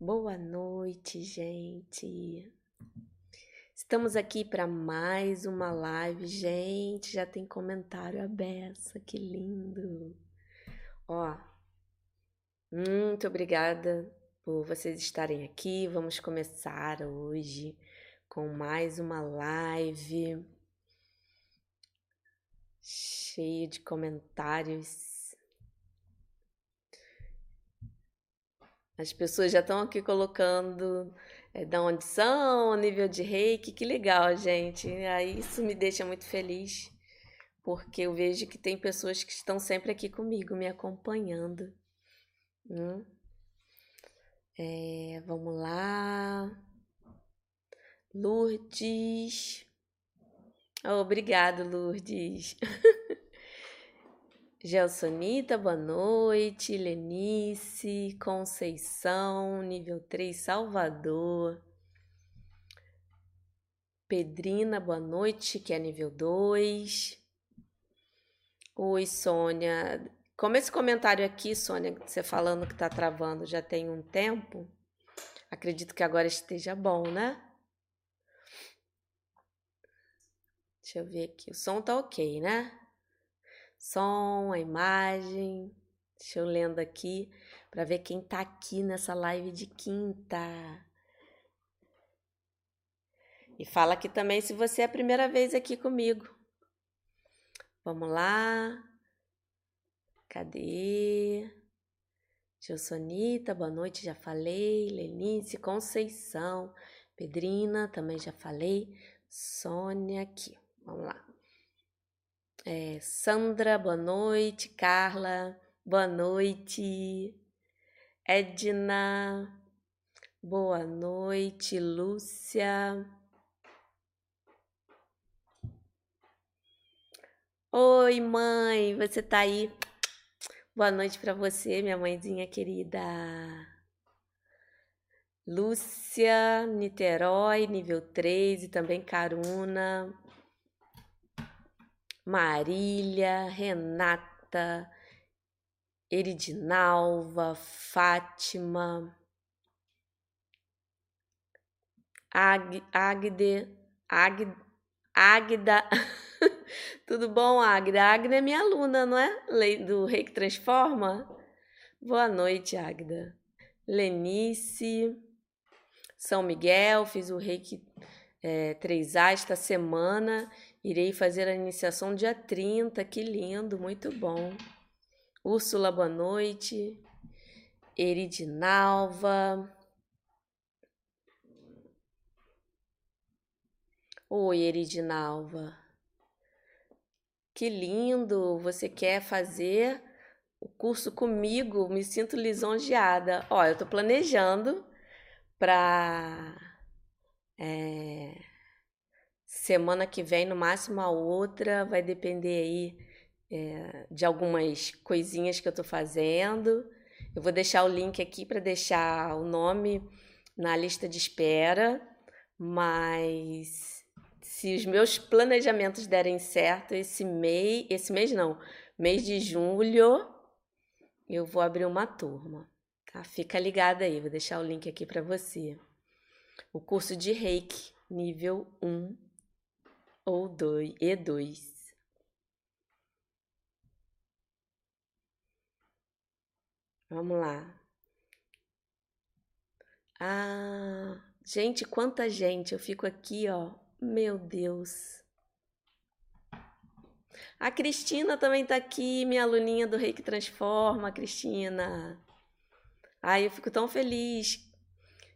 Boa noite, gente. Estamos aqui para mais uma live. Gente, já tem comentário a beça, que lindo. Ó, muito obrigada por vocês estarem aqui. Vamos começar hoje com mais uma live cheia de comentários As pessoas já estão aqui colocando é, da onde são, nível de reiki, que legal, gente. Isso me deixa muito feliz, porque eu vejo que tem pessoas que estão sempre aqui comigo, me acompanhando. Hum? É, vamos lá. Lourdes. Oh, obrigado, Lourdes. Gelsonita, boa noite. Lenice, Conceição, nível 3, Salvador. Pedrina, boa noite, que é nível 2. Oi, Sônia. Como esse comentário aqui, Sônia, você falando que tá travando já tem um tempo, acredito que agora esteja bom, né? Deixa eu ver aqui. O som tá ok, né? Som, a imagem. Deixa eu lendo aqui para ver quem tá aqui nessa live de quinta. E fala aqui também se você é a primeira vez aqui comigo. Vamos lá. Cadê? Gilsonita, boa noite, já falei. Lenice, Conceição, Pedrina, também já falei. Sônia aqui. Vamos lá. É, Sandra, boa noite. Carla, boa noite. Edna, boa noite. Lúcia. Oi, mãe, você tá aí? Boa noite para você, minha mãezinha querida. Lúcia, Niterói, nível 3 e também Caruna. Marília, Renata, Eridinalva, Fátima, Ag, Agde, Ag, Agda. Tudo bom, Agda? Agda é minha aluna, não é? Do Rei que Transforma? Boa noite, Agda. Lenice, São Miguel, fiz o Reiki é, 3A esta semana Irei fazer a iniciação dia 30, que lindo, muito bom. Úrsula, boa noite. Eridinalva. Oi, Eridinalva. Que lindo! Você quer fazer o curso comigo? Me sinto lisonjeada. Ó, eu tô planejando para é, Semana que vem, no máximo a outra, vai depender aí é, de algumas coisinhas que eu tô fazendo. Eu vou deixar o link aqui para deixar o nome na lista de espera, mas se os meus planejamentos derem certo esse mês, esse mês não, mês de julho, eu vou abrir uma turma. Tá? Fica ligada aí, vou deixar o link aqui para você. O curso de Reiki, nível 1 ou dois e dois. Vamos lá. Ah, gente, quanta gente. Eu fico aqui, ó. Meu Deus. A Cristina também tá aqui, minha aluninha do Reiki Transforma, Cristina. Ai, eu fico tão feliz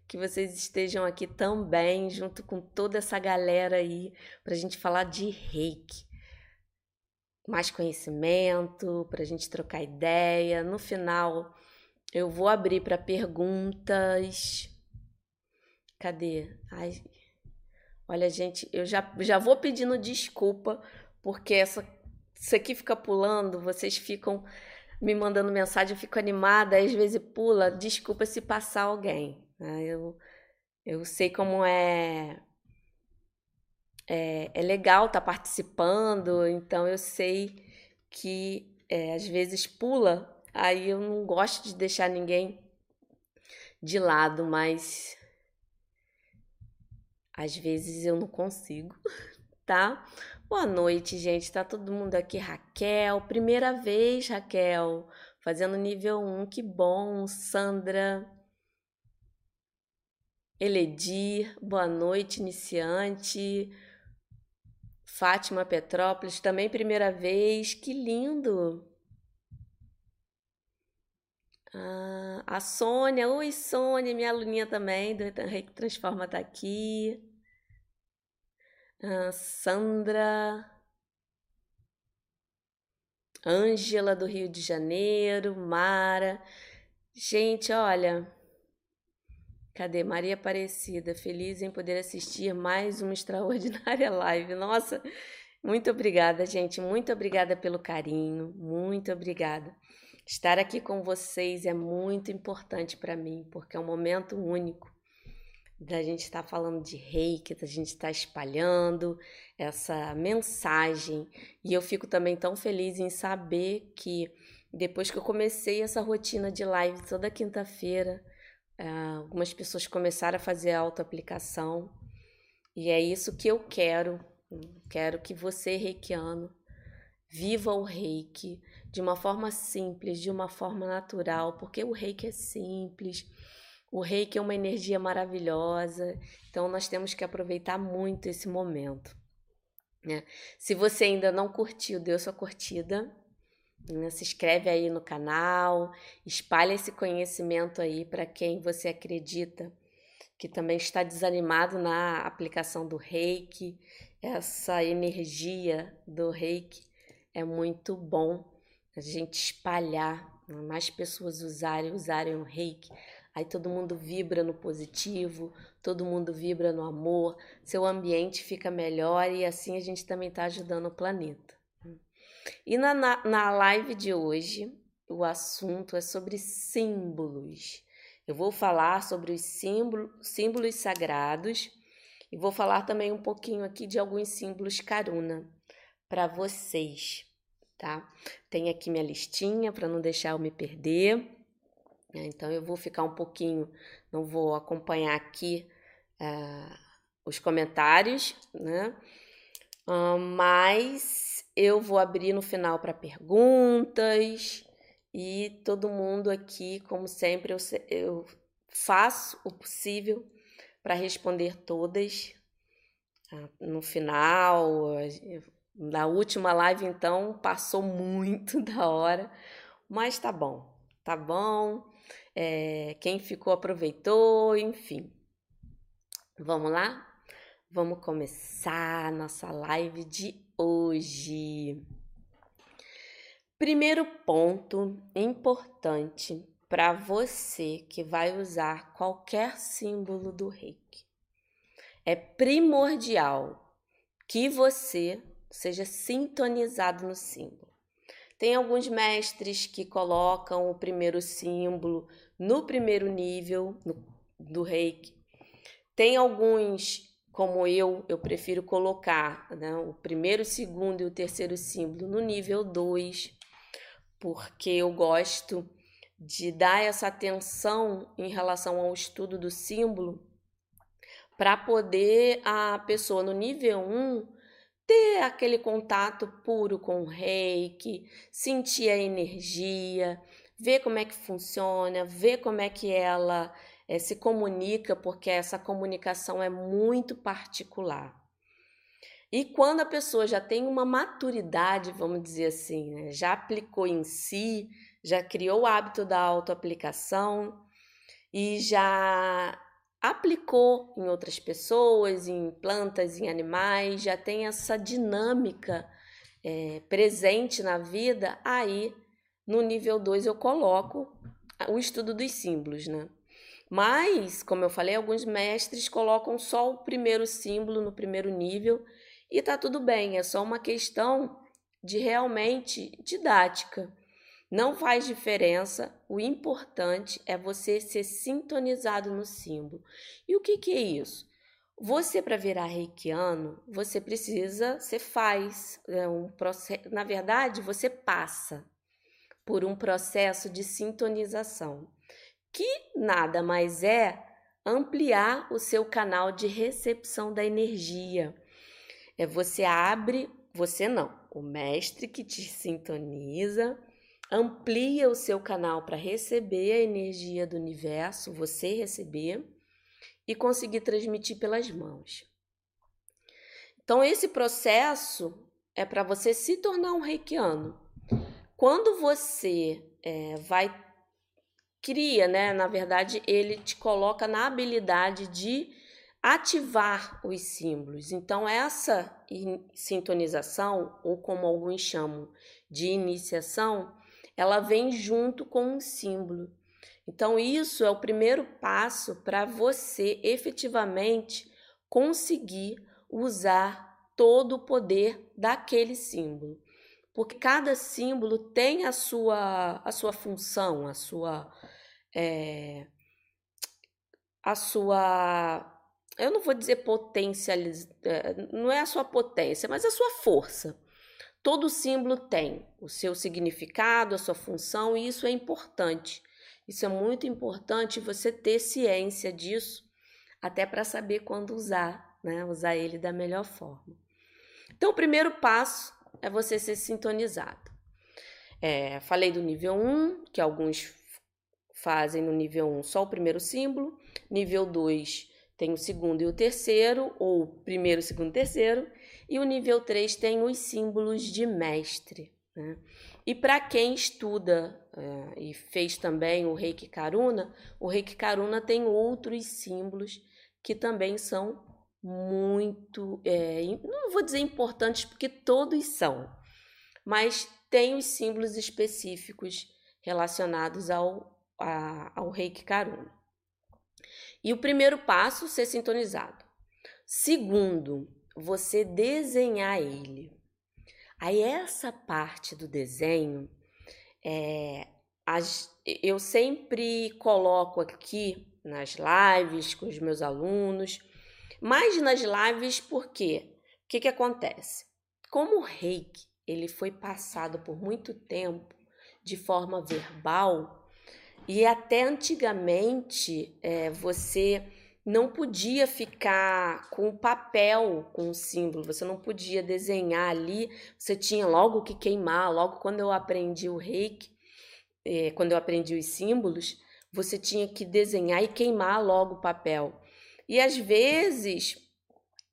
que vocês estejam aqui também, junto com toda essa galera aí, para a gente falar de reiki. Mais conhecimento, para a gente trocar ideia. No final, eu vou abrir para perguntas. Cadê? Ai, olha, gente, eu já, já vou pedindo desculpa, porque essa, isso aqui fica pulando, vocês ficam me mandando mensagem, eu fico animada, às vezes pula. Desculpa se passar alguém. Né? Eu, eu sei como é, é, é legal estar tá participando, então eu sei que é, às vezes pula, aí eu não gosto de deixar ninguém de lado, mas às vezes eu não consigo, tá? Boa noite, gente. Tá todo mundo aqui, Raquel. Primeira vez, Raquel, fazendo nível 1. Que bom, Sandra. Eledir, boa noite, iniciante. Fátima Petrópolis, também primeira vez. Que lindo. Ah, a Sônia, oi Sônia, minha aluninha também do Reiki Transforma tá aqui. Ah, Sandra, Ângela do Rio de Janeiro, Mara. Gente, olha, cadê Maria Aparecida? Feliz em poder assistir mais uma extraordinária live. Nossa, muito obrigada, gente. Muito obrigada pelo carinho. Muito obrigada. Estar aqui com vocês é muito importante para mim, porque é um momento único da gente estar tá falando de reiki, da gente estar tá espalhando essa mensagem. E eu fico também tão feliz em saber que depois que eu comecei essa rotina de live toda quinta-feira, eh, algumas pessoas começaram a fazer auto-aplicação. E é isso que eu quero. Quero que você, reikiano, viva o reiki de uma forma simples, de uma forma natural, porque o reiki é simples, o reiki é uma energia maravilhosa, então nós temos que aproveitar muito esse momento. Né? Se você ainda não curtiu, deu sua curtida? Se inscreve aí no canal, espalha esse conhecimento aí para quem você acredita que também está desanimado na aplicação do reiki, essa energia do reiki é muito bom a gente espalhar, mais pessoas usarem, usarem o reiki. Aí todo mundo vibra no positivo, todo mundo vibra no amor, seu ambiente fica melhor e assim a gente também está ajudando o planeta. E na, na, na live de hoje, o assunto é sobre símbolos. Eu vou falar sobre os símbolos, símbolos sagrados e vou falar também um pouquinho aqui de alguns símbolos Karuna para vocês tá? Tem aqui minha listinha para não deixar eu me perder. Né? Então eu vou ficar um pouquinho, não vou acompanhar aqui uh, os comentários, né? Uh, mas eu vou abrir no final para perguntas e todo mundo aqui, como sempre, eu, eu faço o possível para responder todas uh, no final. Na última live, então, passou muito da hora, mas tá bom, tá bom. É, quem ficou aproveitou, enfim. Vamos lá? Vamos começar a nossa live de hoje. Primeiro ponto importante para você que vai usar qualquer símbolo do reiki. É primordial que você seja sintonizado no símbolo. Tem alguns mestres que colocam o primeiro símbolo no primeiro nível do reiki. Tem alguns, como eu, eu prefiro colocar né, o primeiro, segundo e o terceiro símbolo no nível 2, porque eu gosto de dar essa atenção em relação ao estudo do símbolo para poder a pessoa no nível 1 um, ter aquele contato puro com o reiki, sentir a energia, ver como é que funciona, ver como é que ela é, se comunica, porque essa comunicação é muito particular. E quando a pessoa já tem uma maturidade, vamos dizer assim, né, já aplicou em si, já criou o hábito da autoaplicação e já aplicou em outras pessoas, em plantas, em animais, já tem essa dinâmica é, presente na vida, aí no nível 2 eu coloco o estudo dos símbolos, né? Mas, como eu falei, alguns mestres colocam só o primeiro símbolo no primeiro nível e tá tudo bem, é só uma questão de realmente didática. Não faz diferença, o importante é você ser sintonizado no símbolo. E o que, que é isso? Você, para virar reikiano, você precisa, você faz é um processo, na verdade, você passa por um processo de sintonização. Que nada mais é ampliar o seu canal de recepção da energia. É você abre, você não, o mestre que te sintoniza, amplia o seu canal para receber a energia do universo, você receber e conseguir transmitir pelas mãos. Então, esse processo é para você se tornar um reikiano. Quando você é, vai cria, né? Na verdade, ele te coloca na habilidade de ativar os símbolos. Então, essa sintonização, ou como alguns chamam de iniciação, ela vem junto com um símbolo. Então, isso é o primeiro passo para você efetivamente conseguir usar todo o poder daquele símbolo. Porque cada símbolo tem a sua, a sua função, a sua. É, a sua. Eu não vou dizer potencializ, é, não é a sua potência, mas a sua força. Todo símbolo tem o seu significado, a sua função, e isso é importante. Isso é muito importante você ter ciência disso, até para saber quando usar, né? Usar ele da melhor forma. Então, o primeiro passo é você ser sintonizado. É, falei do nível 1, que alguns fazem no nível 1 só o primeiro símbolo, nível 2 tem o segundo e o terceiro, ou primeiro, segundo, terceiro, e o nível 3 tem os símbolos de mestre. Né? E para quem estuda é, e fez também o Reiki Karuna, o Reiki Karuna tem outros símbolos que também são muito, é, não vou dizer importantes porque todos são, mas tem os símbolos específicos relacionados ao, a, ao Reiki Karuna. E o primeiro passo, ser sintonizado. Segundo, você desenhar ele. Aí essa parte do desenho, é, as, eu sempre coloco aqui nas lives com os meus alunos, mais nas lives, por quê? O que, que acontece? Como o reiki ele foi passado por muito tempo de forma verbal, e até antigamente é, você não podia ficar com o papel, com o símbolo, você não podia desenhar ali, você tinha logo que queimar. Logo quando eu aprendi o reiki, é, quando eu aprendi os símbolos, você tinha que desenhar e queimar logo o papel. E às vezes,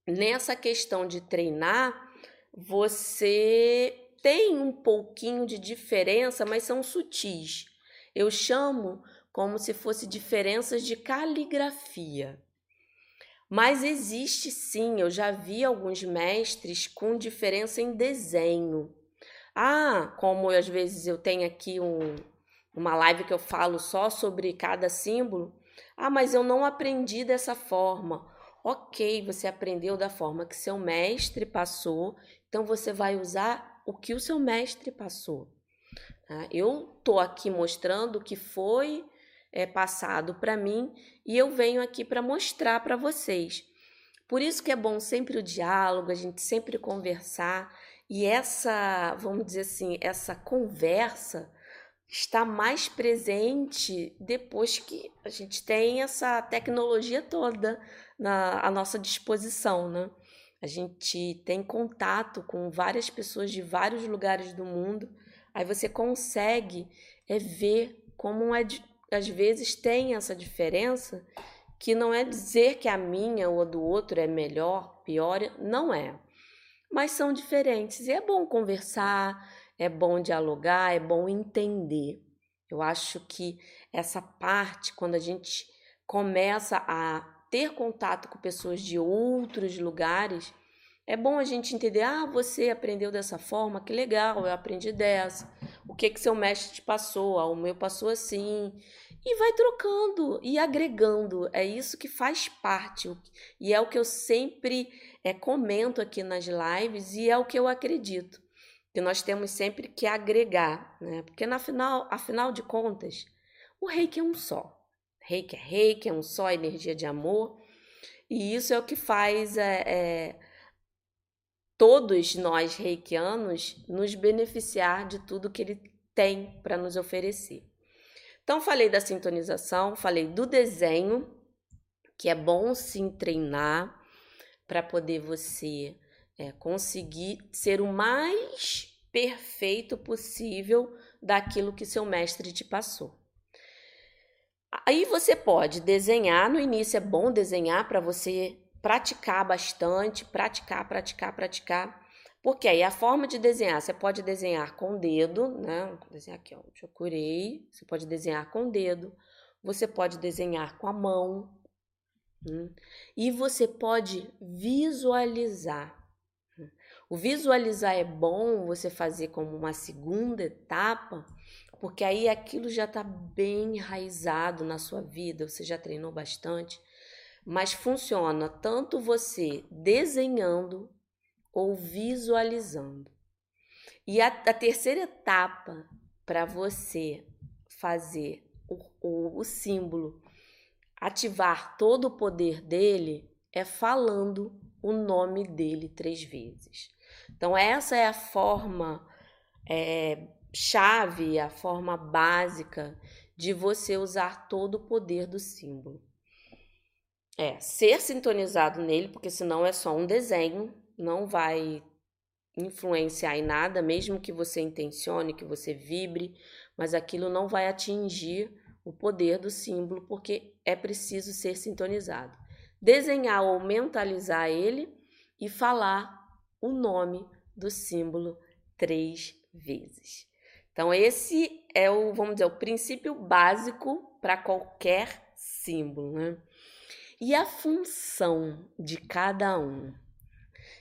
nessa questão de treinar, você tem um pouquinho de diferença, mas são sutis. Eu chamo como se fosse diferenças de caligrafia. Mas existe sim, eu já vi alguns mestres com diferença em desenho. Ah, como às vezes eu tenho aqui um, uma live que eu falo só sobre cada símbolo, ah, mas eu não aprendi dessa forma. Ok, você aprendeu da forma que seu mestre passou, então você vai usar o que o seu mestre passou. Tá? Eu estou aqui mostrando o que foi é, passado para mim e eu venho aqui para mostrar para vocês. Por isso que é bom sempre o diálogo, a gente sempre conversar e essa, vamos dizer assim, essa conversa está mais presente depois que a gente tem essa tecnologia toda na à nossa disposição, né? A gente tem contato com várias pessoas de vários lugares do mundo, aí você consegue é, ver como é, às vezes tem essa diferença, que não é dizer que a minha ou a do outro é melhor, pior, não é. Mas são diferentes e é bom conversar, é bom dialogar, é bom entender. Eu acho que essa parte, quando a gente começa a ter contato com pessoas de outros lugares, é bom a gente entender, ah, você aprendeu dessa forma, que legal, eu aprendi dessa. O que que seu mestre te passou? Ah, o meu passou assim. E vai trocando e agregando. É isso que faz parte. E é o que eu sempre é, comento aqui nas lives e é o que eu acredito que nós temos sempre que agregar, né? Porque na final, afinal de contas, o reiki é um só. Reiki é reiki, é um só, energia de amor. E isso é o que faz é, é, todos nós reikianos nos beneficiar de tudo que ele tem para nos oferecer. Então, falei da sintonização, falei do desenho, que é bom sim treinar para poder você é, conseguir ser o mais perfeito possível daquilo que seu mestre te passou. Aí você pode desenhar, no início é bom desenhar para você praticar bastante, praticar, praticar, praticar. Porque aí a forma de desenhar, você pode desenhar com o dedo, né? Vou desenhar aqui, ó, eu curei. Você pode desenhar com o dedo, você pode desenhar com a mão, hum, e você pode visualizar. O visualizar é bom você fazer como uma segunda etapa, porque aí aquilo já está bem enraizado na sua vida, você já treinou bastante, mas funciona tanto você desenhando ou visualizando. E a, a terceira etapa para você fazer o, o, o símbolo ativar todo o poder dele é falando o nome dele três vezes. Então, essa é a forma é, chave, a forma básica de você usar todo o poder do símbolo. É, ser sintonizado nele, porque senão é só um desenho, não vai influenciar em nada, mesmo que você intencione, que você vibre, mas aquilo não vai atingir o poder do símbolo, porque é preciso ser sintonizado. Desenhar ou mentalizar ele e falar o nome do símbolo três vezes. Então, esse é o, vamos dizer, o princípio básico para qualquer símbolo, né? E a função de cada um.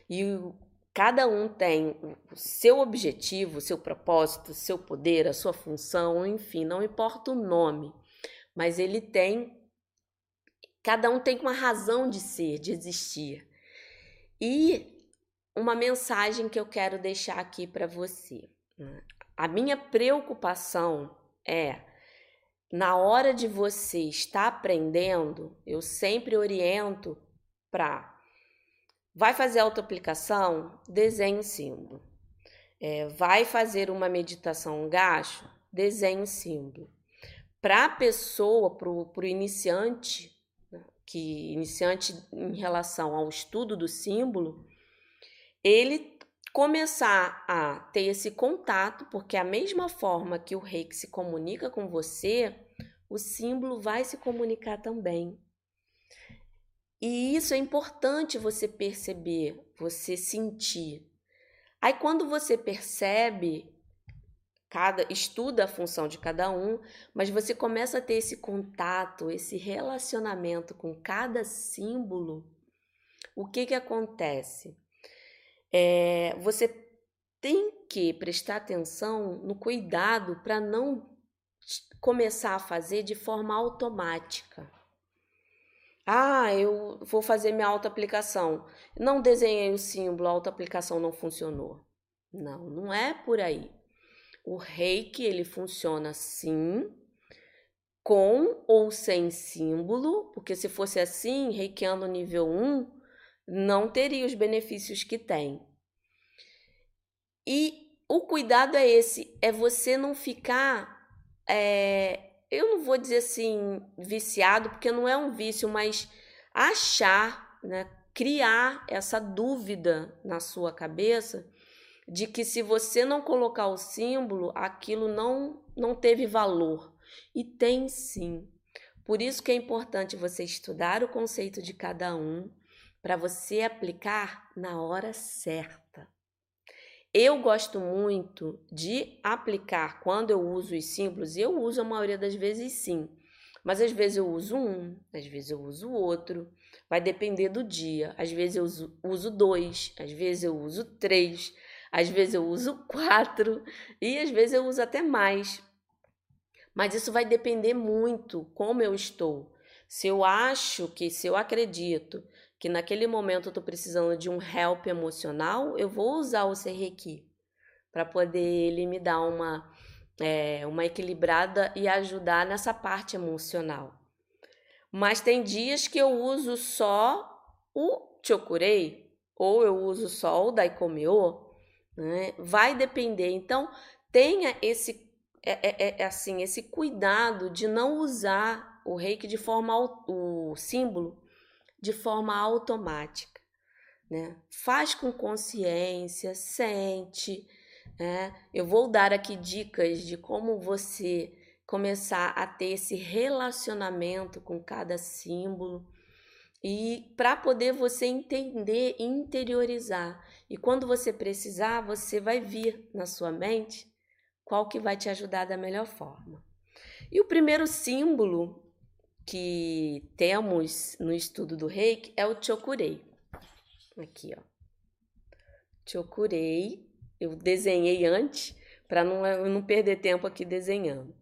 E cada um tem o seu objetivo, o seu propósito, o seu poder, a sua função, enfim, não importa o nome, mas ele tem. Cada um tem uma razão de ser, de existir. E uma mensagem que eu quero deixar aqui para você. Né? A minha preocupação é na hora de você estar aprendendo, eu sempre oriento para vai fazer autoaplicação, desenhe o símbolo. É, vai fazer uma meditação gacho, desenhe o símbolo. Para a pessoa, para o iniciante, né, que iniciante em relação ao estudo do símbolo, ele começar a ter esse contato, porque a mesma forma que o reiki se comunica com você, o símbolo vai se comunicar também. E isso é importante você perceber, você sentir. Aí quando você percebe, cada estuda a função de cada um, mas você começa a ter esse contato, esse relacionamento com cada símbolo, o que que acontece? É, você tem que prestar atenção no cuidado para não começar a fazer de forma automática. Ah, eu vou fazer minha auto-aplicação. Não desenhei o símbolo, a auto-aplicação não funcionou. Não, não é por aí. O reiki, ele funciona sim, com ou sem símbolo, porque se fosse assim, reikiando nível 1, não teria os benefícios que tem. E o cuidado é esse, é você não ficar, é, eu não vou dizer assim viciado, porque não é um vício, mas achar, né, criar essa dúvida na sua cabeça de que se você não colocar o símbolo, aquilo não não teve valor. E tem sim. Por isso que é importante você estudar o conceito de cada um, para você aplicar na hora certa. Eu gosto muito de aplicar quando eu uso os símbolos, e eu uso a maioria das vezes sim, mas às vezes eu uso um, às vezes eu uso outro, vai depender do dia. Às vezes eu uso, uso dois, às vezes eu uso três, às vezes eu uso quatro e às vezes eu uso até mais. Mas isso vai depender muito como eu estou. Se eu acho que, se eu acredito que naquele momento eu estou precisando de um help emocional, eu vou usar o Serrequi para poder ele me dar uma, é, uma equilibrada e ajudar nessa parte emocional. Mas tem dias que eu uso só o Chokurei ou eu uso só o Daikomyo, né? vai depender. Então, tenha esse é, é, é, assim, esse cuidado de não usar o reiki de forma o símbolo de forma automática, né? Faz com consciência, sente, né? Eu vou dar aqui dicas de como você começar a ter esse relacionamento com cada símbolo e para poder você entender e interiorizar. E quando você precisar, você vai vir na sua mente qual que vai te ajudar da melhor forma. E o primeiro símbolo que temos no estudo do reiki é o Chokurei. Aqui, ó. Chokurei. Eu desenhei antes para não, não perder tempo aqui desenhando.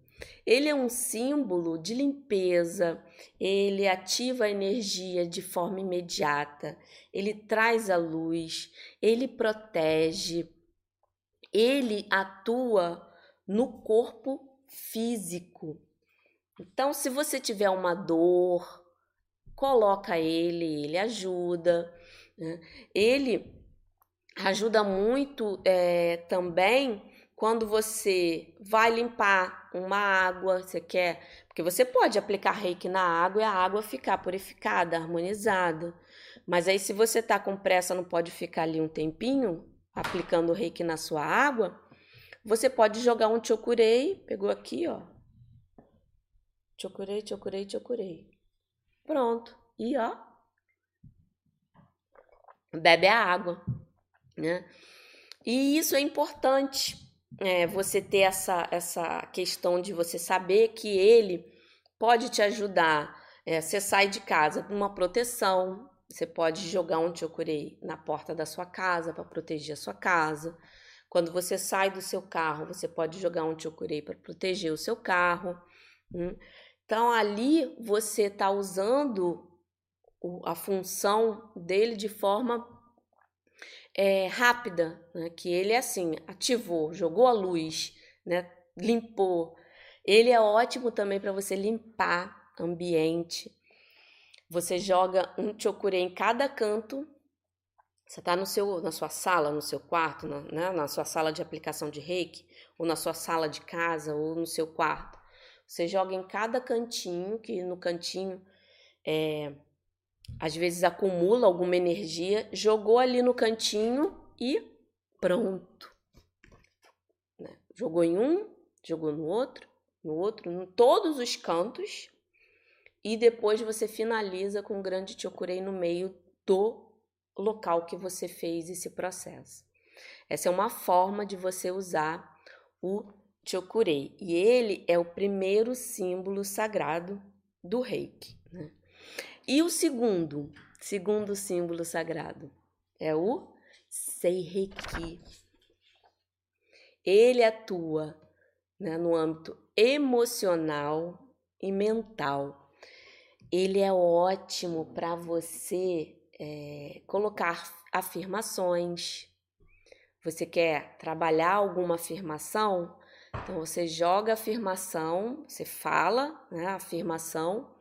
Ele é um símbolo de limpeza, ele ativa a energia de forma imediata, ele traz a luz, ele protege, ele atua no corpo físico. Então, se você tiver uma dor, coloca ele, ele ajuda. Né? Ele ajuda muito é, também quando você vai limpar uma água, você quer. Porque você pode aplicar reiki na água e a água ficar purificada, harmonizada. Mas aí, se você tá com pressa, não pode ficar ali um tempinho aplicando reiki na sua água, você pode jogar um chokurei, pegou aqui, ó. Chokurei, chokurei, chokurei. Pronto. E ó. Bebe a água, né? E isso é importante é, você ter essa, essa questão de você saber que ele pode te ajudar. É, você sai de casa com uma proteção, você pode jogar um chokurei na porta da sua casa para proteger a sua casa. Quando você sai do seu carro, você pode jogar um chokurei para proteger o seu carro. Hum? Então ali você está usando a função dele de forma é, rápida, né? que ele é assim, ativou, jogou a luz, né? limpou. Ele é ótimo também para você limpar ambiente. Você joga um chokure em cada canto. Você está no seu, na sua sala, no seu quarto, na, né? na sua sala de aplicação de reiki, ou na sua sala de casa, ou no seu quarto. Você joga em cada cantinho, que no cantinho é, às vezes acumula alguma energia, jogou ali no cantinho e pronto. Né? Jogou em um, jogou no outro, no outro, em todos os cantos. E depois você finaliza com um grande chokurei no meio do local que você fez esse processo. Essa é uma forma de você usar o chokurei. E ele é o primeiro símbolo sagrado do reiki. Né? E o segundo, segundo símbolo sagrado, é o Seireki. Ele atua né, no âmbito emocional e mental. Ele é ótimo para você é, colocar afirmações. Você quer trabalhar alguma afirmação? Então você joga a afirmação, você fala né, a afirmação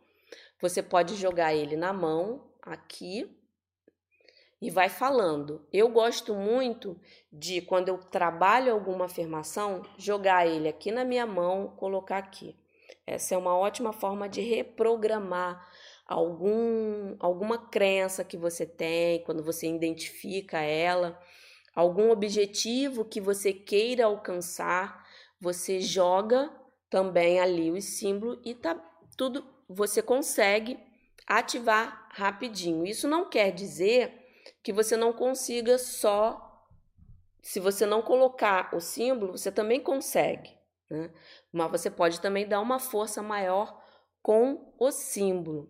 você pode jogar ele na mão, aqui, e vai falando. Eu gosto muito de, quando eu trabalho alguma afirmação, jogar ele aqui na minha mão, colocar aqui. Essa é uma ótima forma de reprogramar algum, alguma crença que você tem, quando você identifica ela, algum objetivo que você queira alcançar, você joga também ali o símbolo e tá tudo você consegue ativar rapidinho. Isso não quer dizer que você não consiga só. Se você não colocar o símbolo, você também consegue, né? mas você pode também dar uma força maior com o símbolo.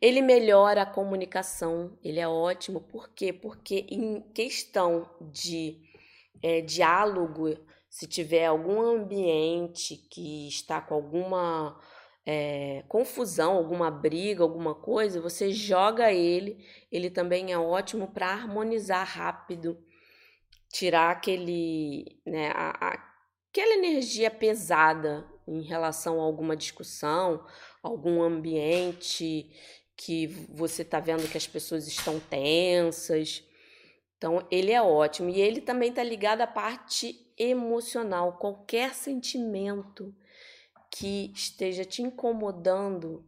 Ele melhora a comunicação, ele é ótimo, por quê? Porque em questão de é, diálogo, se tiver algum ambiente que está com alguma é, confusão, alguma briga, alguma coisa, você joga ele. Ele também é ótimo para harmonizar rápido, tirar aquele, né, a, a, aquela energia pesada em relação a alguma discussão, algum ambiente que você está vendo que as pessoas estão tensas. Então, ele é ótimo. E ele também está ligado à parte emocional, qualquer sentimento que esteja te incomodando,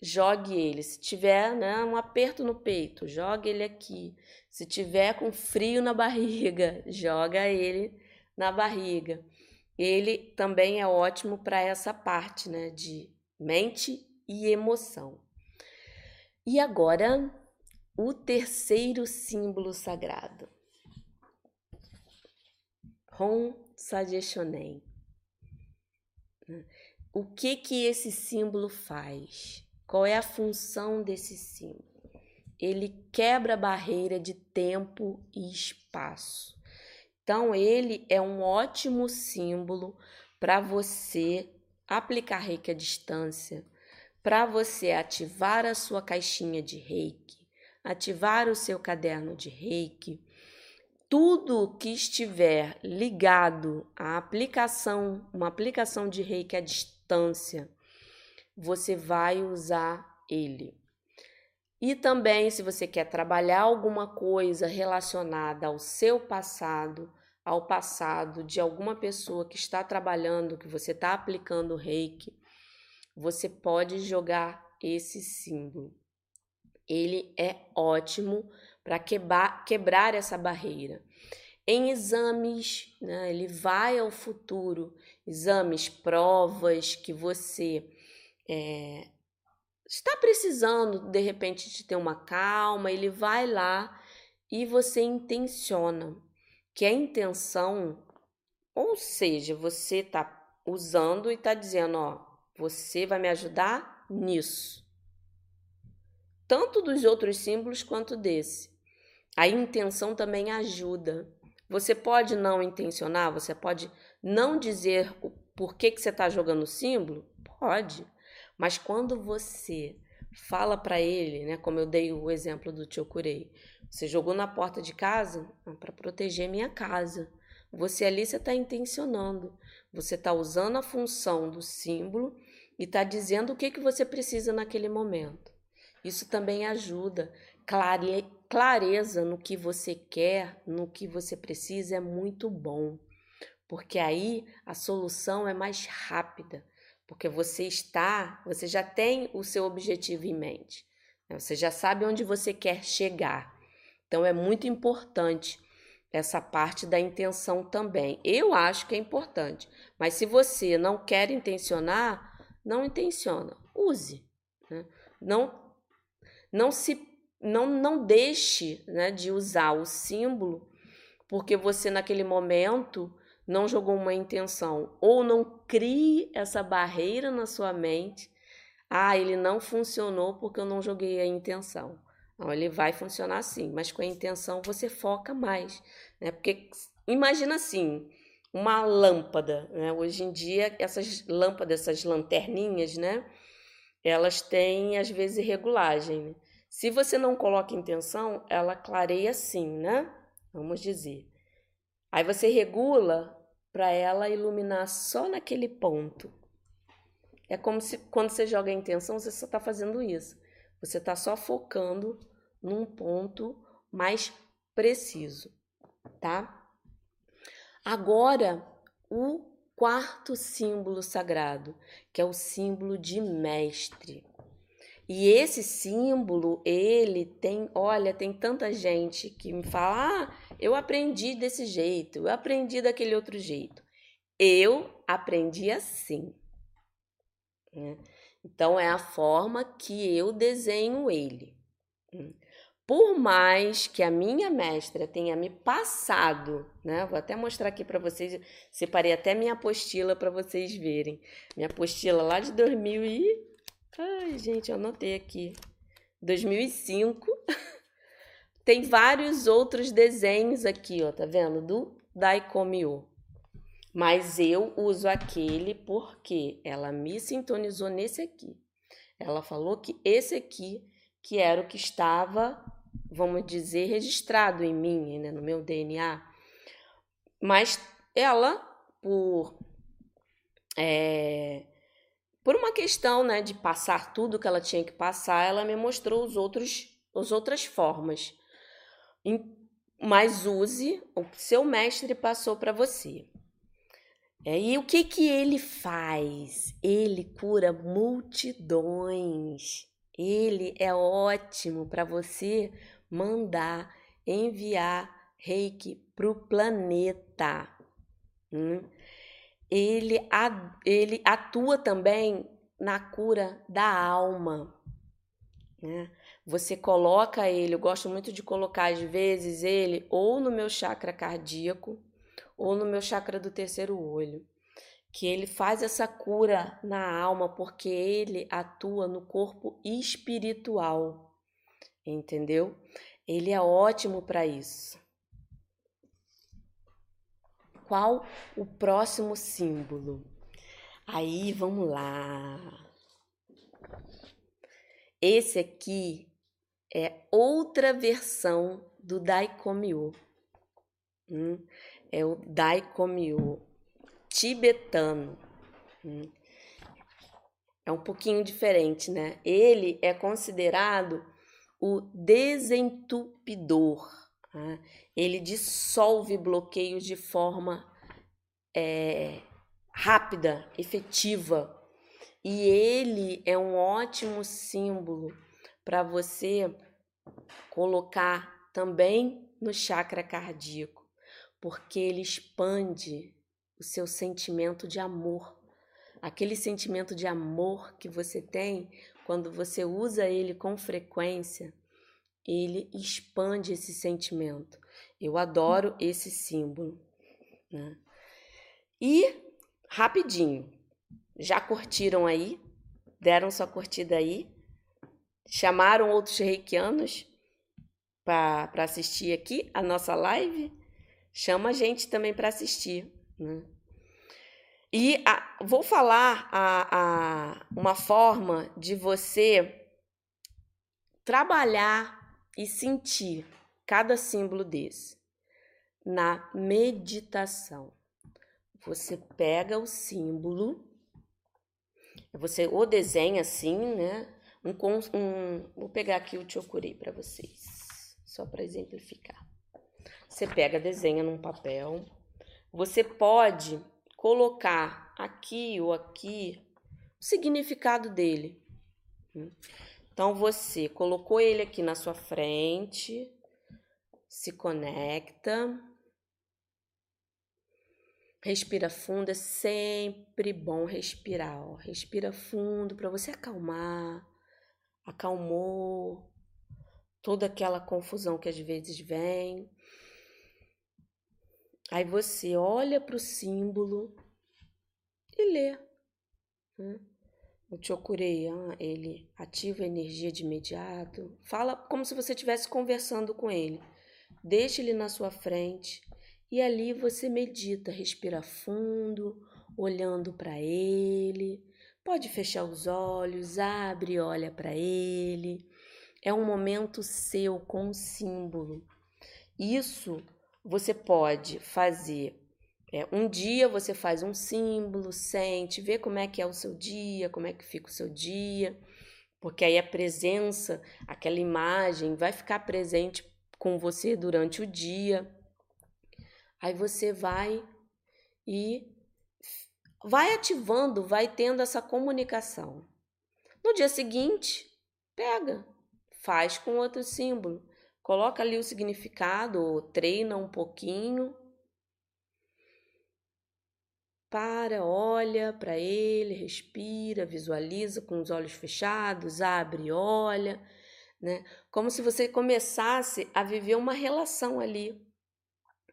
jogue ele. Se tiver né, um aperto no peito, jogue ele aqui. Se tiver com frio na barriga, joga ele na barriga. Ele também é ótimo para essa parte, né, de mente e emoção. E agora, o terceiro símbolo sagrado. Ron Sajeshonen. O que que esse símbolo faz? Qual é a função desse símbolo? Ele quebra a barreira de tempo e espaço. Então, ele é um ótimo símbolo para você aplicar reiki à distância, para você ativar a sua caixinha de reiki, ativar o seu caderno de reiki. Tudo que estiver ligado à aplicação, uma aplicação de reiki à distância, você vai usar ele. E também, se você quer trabalhar alguma coisa relacionada ao seu passado, ao passado de alguma pessoa que está trabalhando, que você está aplicando reiki, você pode jogar esse símbolo. Ele é ótimo para quebrar, essa barreira. Em exames, né, ele vai ao futuro, exames, provas que você é, está precisando de repente de ter uma calma, ele vai lá e você intenciona que a intenção, ou seja, você está usando e está dizendo, ó, você vai me ajudar nisso. Tanto dos outros símbolos quanto desse. A intenção também ajuda. Você pode não intencionar, você pode não dizer o porquê que você está jogando o símbolo? Pode. Mas quando você fala para ele, né, como eu dei o exemplo do tio Curei, você jogou na porta de casa ah, para proteger minha casa. Você ali você está intencionando, você está usando a função do símbolo e está dizendo o que, que você precisa naquele momento. Isso também ajuda. Clare, clareza no que você quer, no que você precisa é muito bom, porque aí a solução é mais rápida porque você está, você já tem o seu objetivo em mente, né? você já sabe onde você quer chegar. Então é muito importante essa parte da intenção também. Eu acho que é importante, mas se você não quer intencionar, não intenciona, use. Né? Não, não se, não, não deixe né, de usar o símbolo, porque você naquele momento não jogou uma intenção, ou não crie essa barreira na sua mente. Ah, ele não funcionou porque eu não joguei a intenção. Não, ele vai funcionar sim, mas com a intenção você foca mais, né? Porque imagina assim, uma lâmpada, né? Hoje em dia essas lâmpadas, essas lanterninhas, né? Elas têm às vezes regulagem. Né? Se você não coloca intenção, ela clareia sim, né? Vamos dizer. Aí você regula para ela iluminar só naquele ponto. É como se quando você joga a intenção, você só está fazendo isso. Você está só focando num ponto mais preciso, tá? Agora, o quarto símbolo sagrado, que é o símbolo de mestre. E esse símbolo, ele tem, olha, tem tanta gente que me fala: "Ah, eu aprendi desse jeito, eu aprendi daquele outro jeito". Eu aprendi assim. Né? Então é a forma que eu desenho ele. Por mais que a minha mestra tenha me passado, né? Vou até mostrar aqui para vocês, separei até minha apostila para vocês verem. Minha apostila lá de 2000 e Ai, gente, eu anotei aqui. 2005. Tem vários outros desenhos aqui, ó, tá vendo? Do Daikomyo. Mas eu uso aquele porque ela me sintonizou nesse aqui. Ela falou que esse aqui que era o que estava, vamos dizer, registrado em mim, né, no meu DNA. Mas ela, por é, por uma questão né, de passar tudo que ela tinha que passar, ela me mostrou os outros, as outras formas. mas use o que seu mestre passou para você. É, e o que que ele faz? Ele cura multidões. Ele é ótimo para você mandar, enviar reiki para o planeta. Hum? Ele, ele atua também na cura da alma. Né? Você coloca ele, eu gosto muito de colocar às vezes ele ou no meu chakra cardíaco ou no meu chakra do terceiro olho, que ele faz essa cura na alma porque ele atua no corpo espiritual. Entendeu? Ele é ótimo para isso. Qual o próximo símbolo? Aí, vamos lá. Esse aqui é outra versão do Daikomyo. Hum, é o Daikomyo tibetano. Hum. É um pouquinho diferente, né? Ele é considerado o desentupidor. Tá? Ele dissolve bloqueios de forma é, rápida, efetiva. E ele é um ótimo símbolo para você colocar também no chakra cardíaco, porque ele expande o seu sentimento de amor. Aquele sentimento de amor que você tem quando você usa ele com frequência, ele expande esse sentimento. Eu adoro esse símbolo. Né? E rapidinho. Já curtiram aí? Deram sua curtida aí? Chamaram outros reikianos para assistir aqui a nossa live? Chama a gente também para assistir. Né? E a, vou falar a, a, uma forma de você trabalhar e sentir cada símbolo desse na meditação. Você pega o símbolo, você o desenha assim, né? Um, um, vou pegar aqui o Chokuri para vocês, só para exemplificar. Você pega, desenha num papel. Você pode colocar aqui ou aqui o significado dele. Então você colocou ele aqui na sua frente, se conecta Respira fundo, é sempre bom respirar. Ó. Respira fundo para você acalmar. Acalmou toda aquela confusão que às vezes vem. Aí você olha para o símbolo e lê. Né? O Chokurei, ele ativa a energia de imediato. Fala como se você estivesse conversando com ele. Deixa ele na sua frente e ali você medita, respira fundo, olhando para ele. Pode fechar os olhos, abre, olha para ele. É um momento seu com um símbolo. Isso você pode fazer. É, um dia você faz um símbolo, sente, vê como é que é o seu dia, como é que fica o seu dia, porque aí a presença, aquela imagem vai ficar presente com você durante o dia. Aí você vai e vai ativando, vai tendo essa comunicação. No dia seguinte, pega, faz com outro símbolo, coloca ali o significado, treina um pouquinho. Para, olha para ele, respira, visualiza com os olhos fechados, abre, olha, né? Como se você começasse a viver uma relação ali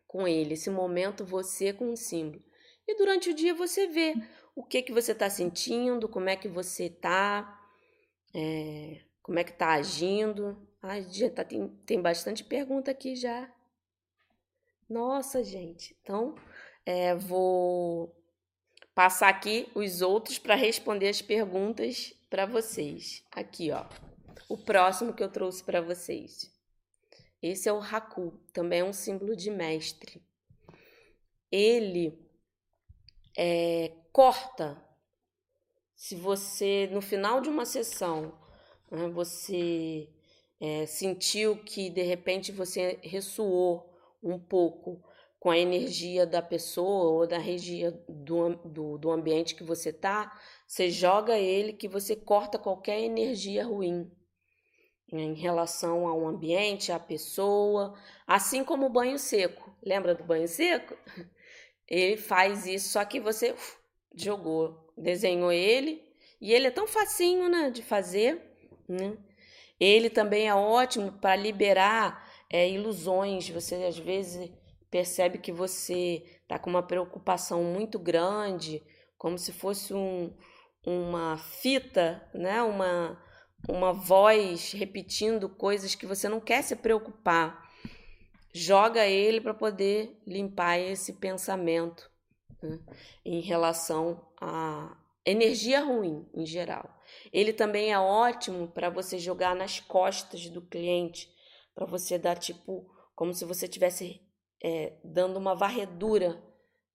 com ele, esse momento você com o símbolo. E durante o dia você vê o que que você está sentindo, como é que você está, é, como é que está agindo. Ai, já tá, tem, tem bastante pergunta aqui já. Nossa, gente. Então, é, vou passar aqui os outros para responder as perguntas para vocês. Aqui, ó. O próximo que eu trouxe para vocês. Esse é o Haku, também é um símbolo de mestre. Ele é, corta. Se você, no final de uma sessão, né, você é, sentiu que de repente você ressoou um pouco com a energia da pessoa ou da região do, do, do ambiente que você tá, você joga ele que você corta qualquer energia ruim em relação ao ambiente, à pessoa, assim como o banho seco. Lembra do banho seco? Ele faz isso, só que você uf, jogou, desenhou ele, e ele é tão facinho, né, de fazer, né? Ele também é ótimo para liberar é, ilusões. Você às vezes percebe que você está com uma preocupação muito grande, como se fosse um, uma fita, né? uma, uma voz repetindo coisas que você não quer se preocupar. Joga ele para poder limpar esse pensamento né? em relação à energia ruim em geral. Ele também é ótimo para você jogar nas costas do cliente, para você dar tipo como se você tivesse é, dando uma varredura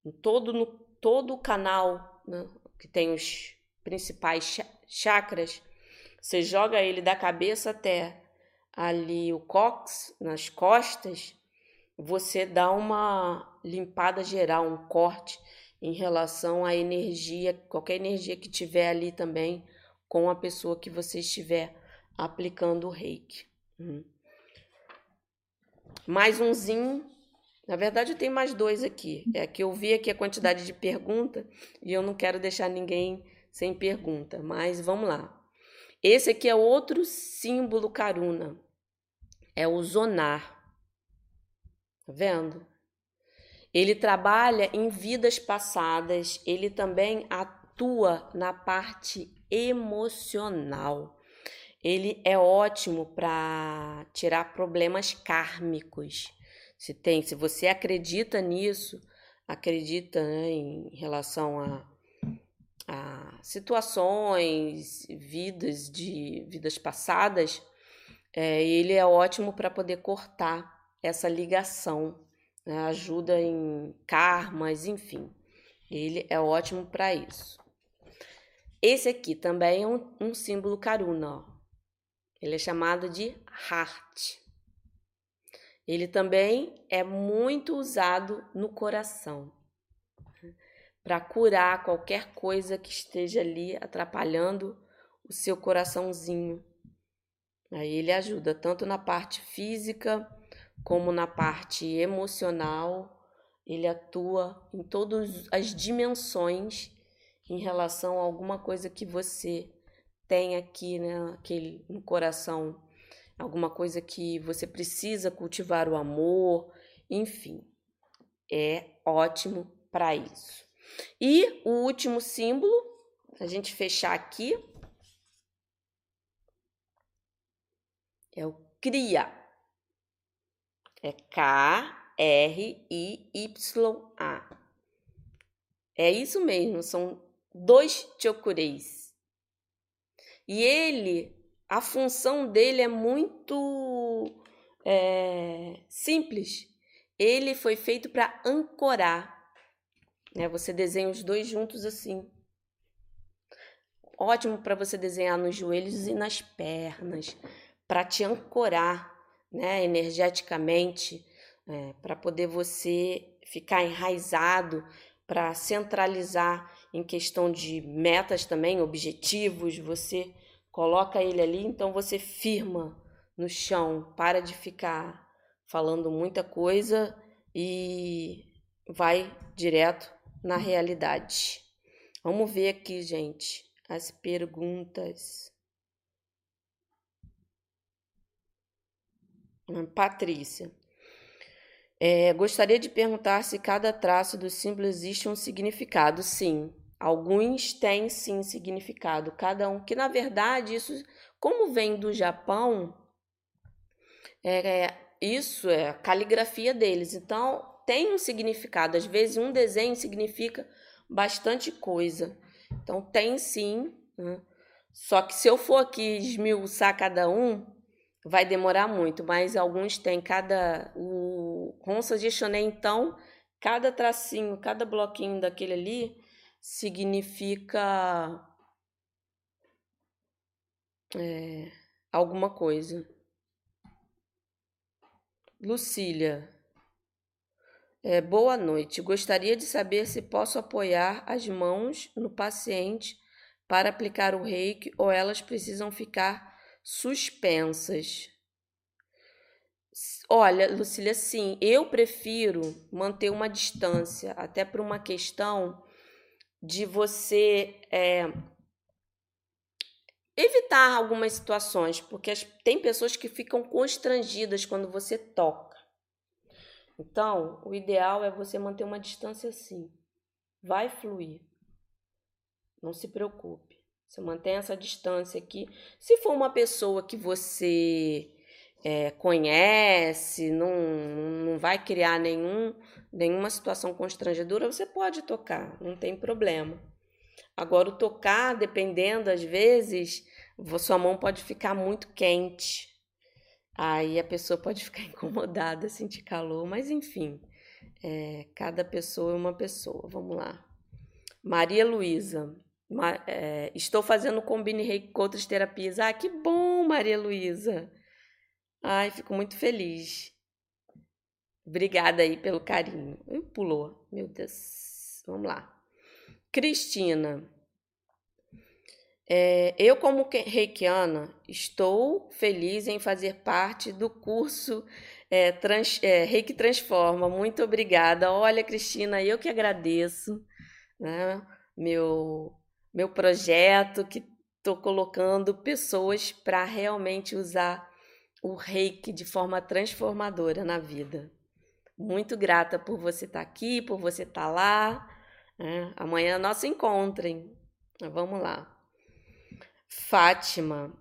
em todo, no, todo o canal né, que tem os principais chakras. Você joga ele da cabeça até ali o cox, nas costas, você dá uma limpada geral, um corte em relação à energia, qualquer energia que tiver ali também com a pessoa que você estiver aplicando o reiki. Hum. Mais umzinho na verdade, eu tenho mais dois aqui. É que eu vi aqui a quantidade de pergunta e eu não quero deixar ninguém sem pergunta, mas vamos lá. Esse aqui é outro símbolo Karuna. É o zonar. Tá vendo? Ele trabalha em vidas passadas, ele também atua na parte emocional. Ele é ótimo para tirar problemas kármicos se tem, se você acredita nisso, acredita né, em relação a, a situações, vidas de vidas passadas, é, ele é ótimo para poder cortar essa ligação, né, ajuda em karmas, enfim. Ele é ótimo para isso. Esse aqui também é um, um símbolo Karuna. Ó. Ele é chamado de Heart. Ele também é muito usado no coração para curar qualquer coisa que esteja ali atrapalhando o seu coraçãozinho. Aí ele ajuda tanto na parte física como na parte emocional. Ele atua em todas as dimensões em relação a alguma coisa que você tem aqui, né, aquele no coração alguma coisa que você precisa cultivar o amor, enfim, é ótimo para isso. E o último símbolo, a gente fechar aqui, é o CRIA. É K-R-I-Y-A. É isso mesmo, são dois chokureis. E ele a função dele é muito é, simples. Ele foi feito para ancorar. Né? Você desenha os dois juntos assim. Ótimo para você desenhar nos joelhos e nas pernas, para te ancorar né, energeticamente, é, para poder você ficar enraizado, para centralizar em questão de metas também, objetivos, você coloca ele ali, então você firma no chão, para de ficar falando muita coisa e vai direto na realidade. Vamos ver aqui, gente, as perguntas. Patrícia. É, gostaria de perguntar se cada traço do símbolo existe um significado. Sim, Alguns têm sim significado, cada um, que na verdade isso, como vem do Japão, é, isso é a caligrafia deles, então tem um significado. Às vezes um desenho significa bastante coisa, então tem sim. Né? Só que se eu for aqui esmiuçar cada um, vai demorar muito, mas alguns têm cada. O Ronsa de então, cada tracinho, cada bloquinho daquele ali significa é, alguma coisa. Lucília, É, boa noite. Gostaria de saber se posso apoiar as mãos no paciente para aplicar o reiki ou elas precisam ficar suspensas. Olha, Lucília, sim, eu prefiro manter uma distância, até por uma questão de você é, evitar algumas situações, porque as, tem pessoas que ficam constrangidas quando você toca. Então, o ideal é você manter uma distância assim. Vai fluir. Não se preocupe. Você mantém essa distância aqui. Se for uma pessoa que você é, conhece, não, não vai criar nenhum, nenhuma situação constrangedora, você pode tocar, não tem problema. Agora, o tocar, dependendo, às vezes, sua mão pode ficar muito quente. Aí a pessoa pode ficar incomodada, sentir calor, mas enfim, é, cada pessoa é uma pessoa. Vamos lá. Maria Luísa, é, estou fazendo Combine Reiki com outras terapias. Ah, que bom, Maria Luísa. Ai, fico muito feliz. Obrigada aí pelo carinho. Pulou, meu Deus. Vamos lá. Cristina. É, eu, como reikiana, estou feliz em fazer parte do curso é, trans, é, Reiki Transforma. Muito obrigada. Olha, Cristina, eu que agradeço né, meu, meu projeto, que estou colocando pessoas para realmente usar o reiki de forma transformadora na vida. Muito grata por você estar tá aqui, por você estar tá lá. Né? Amanhã nós se encontrem. Vamos lá. Fátima.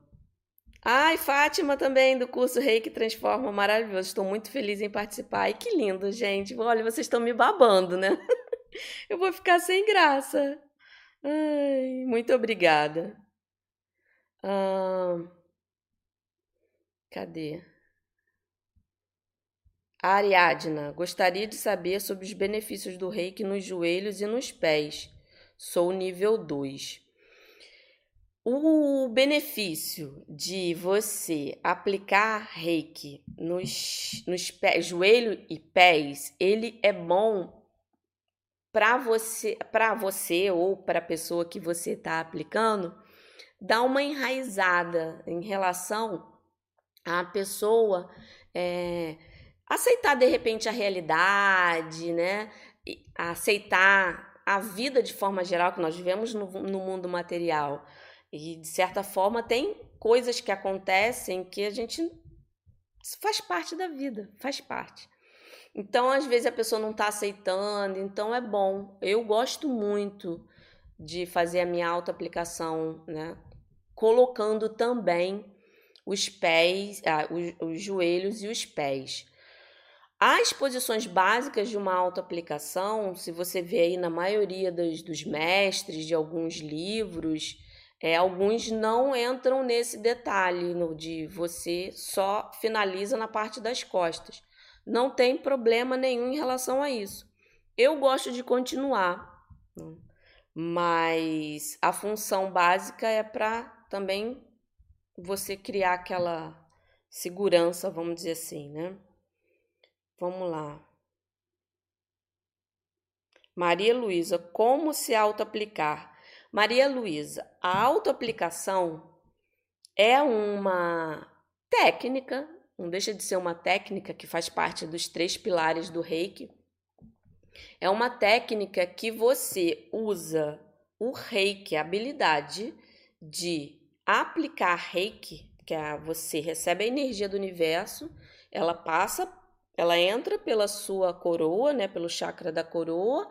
Ai, Fátima também, do curso Reiki Transforma, maravilhoso. Estou muito feliz em participar. Ai, que lindo, gente. Olha, vocês estão me babando, né? Eu vou ficar sem graça. Ai, muito obrigada. Ah, Cadê? Ariadna, gostaria de saber sobre os benefícios do reiki nos joelhos e nos pés. Sou nível 2. O benefício de você aplicar reiki nos, nos pés, joelho e pés, ele é bom para você, para você ou para a pessoa que você está aplicando, dar uma enraizada em relação a pessoa é, aceitar de repente a realidade, né? aceitar a vida de forma geral que nós vivemos no, no mundo material. E de certa forma tem coisas que acontecem que a gente faz parte da vida, faz parte. Então, às vezes a pessoa não está aceitando, então é bom. Eu gosto muito de fazer a minha auto-aplicação, né? Colocando também os pés, ah, os, os joelhos e os pés. As posições básicas de uma autoaplicação, se você vê aí na maioria dos, dos mestres de alguns livros, é, alguns não entram nesse detalhe no, de você só finaliza na parte das costas. Não tem problema nenhum em relação a isso. Eu gosto de continuar, né? mas a função básica é para também você criar aquela segurança, vamos dizer assim, né? Vamos lá. Maria Luísa, como se auto-aplicar? Maria Luísa, a auto-aplicação é uma técnica, não deixa de ser uma técnica que faz parte dos três pilares do reiki. É uma técnica que você usa o reiki, a habilidade de aplicar reiki, que é você recebe a energia do universo, ela passa, ela entra pela sua coroa, né, pelo chakra da coroa,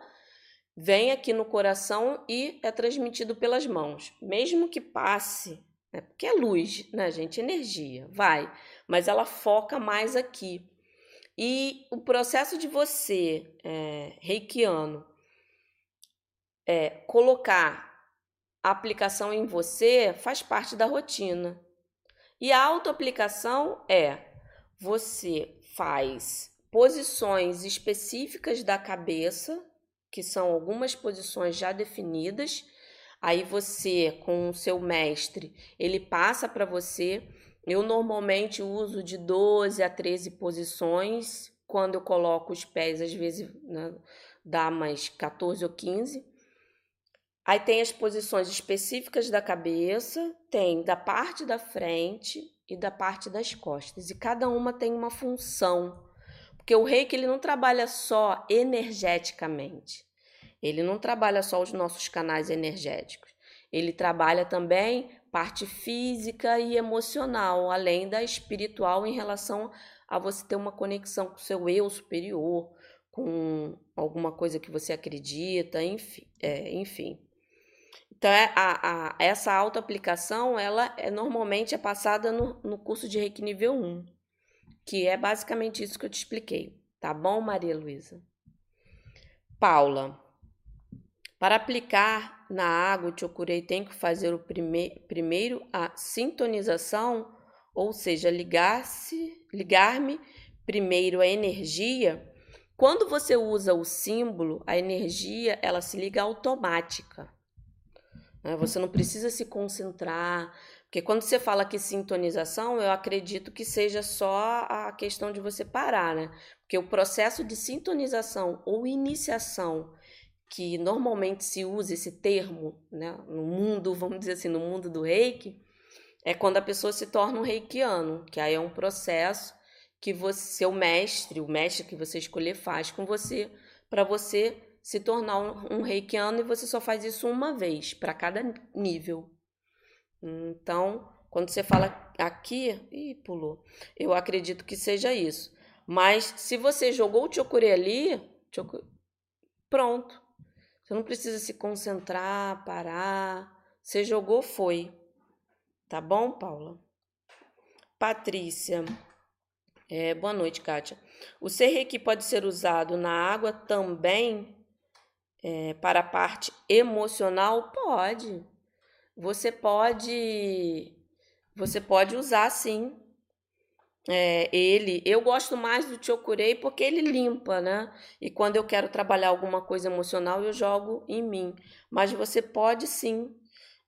vem aqui no coração e é transmitido pelas mãos. Mesmo que passe, né, porque é luz, né, gente, energia, vai, mas ela foca mais aqui. E o processo de você, é, reikiano, é, colocar a aplicação em você faz parte da rotina. E a autoaplicação é você faz posições específicas da cabeça, que são algumas posições já definidas. Aí você, com o seu mestre, ele passa para você. Eu normalmente uso de 12 a 13 posições quando eu coloco os pés, às vezes né, dá mais 14 ou 15. Aí tem as posições específicas da cabeça, tem da parte da frente e da parte das costas. E cada uma tem uma função. Porque o reiki ele não trabalha só energeticamente. Ele não trabalha só os nossos canais energéticos. Ele trabalha também parte física e emocional, além da espiritual em relação a você ter uma conexão com o seu eu superior, com alguma coisa que você acredita, enfim. É, enfim. Então, é, a, a, essa autoaplicação, ela é, normalmente é passada no, no curso de Reiki nível 1, que é basicamente isso que eu te expliquei. Tá bom, Maria Luísa? Paula, para aplicar na água o Chokurei tem que fazer o prime primeiro a sintonização, ou seja, ligar-se, ligar-me primeiro a energia. Quando você usa o símbolo, a energia ela se liga automática. Né? Você não precisa se concentrar, porque quando você fala que sintonização, eu acredito que seja só a questão de você parar, né? Porque o processo de sintonização ou iniciação, que normalmente se usa esse termo, né, no mundo, vamos dizer assim, no mundo do reiki, é quando a pessoa se torna um reikiano, que aí é um processo que você, seu mestre, o mestre que você escolher, faz com você, para você se tornar um, reikiano e você só faz isso uma vez para cada nível. Então, quando você fala aqui, ih, pulou. Eu acredito que seja isso. Mas se você jogou o chokure ali, pronto. Você não precisa se concentrar, parar. Você jogou, foi. Tá bom, Paula? Patrícia. É, boa noite, Kátia. O serreiki pode ser usado na água também é, para a parte emocional? Pode. Você pode. Você pode usar sim. É, ele, eu gosto mais do Chokurei porque ele limpa, né? E quando eu quero trabalhar alguma coisa emocional, eu jogo em mim. Mas você pode sim.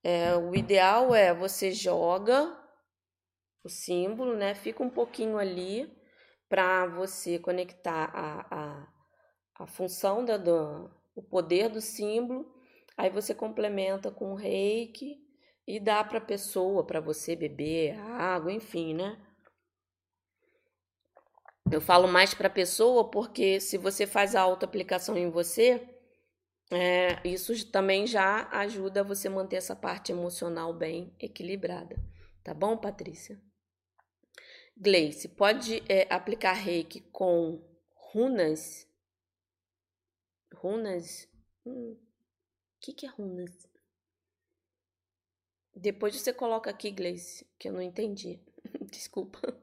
É, o ideal é você joga o símbolo, né? Fica um pouquinho ali para você conectar a, a, a função da, o poder do símbolo, aí você complementa com o reiki e dá para a pessoa, para você beber água, enfim, né? Eu falo mais para a pessoa porque se você faz a auto-aplicação em você, é, isso também já ajuda você manter essa parte emocional bem equilibrada. Tá bom, Patrícia? Gleice, pode é, aplicar reiki com runas Runas? O hum, que, que é runas? Depois você coloca aqui, Gleice, que eu não entendi. Desculpa.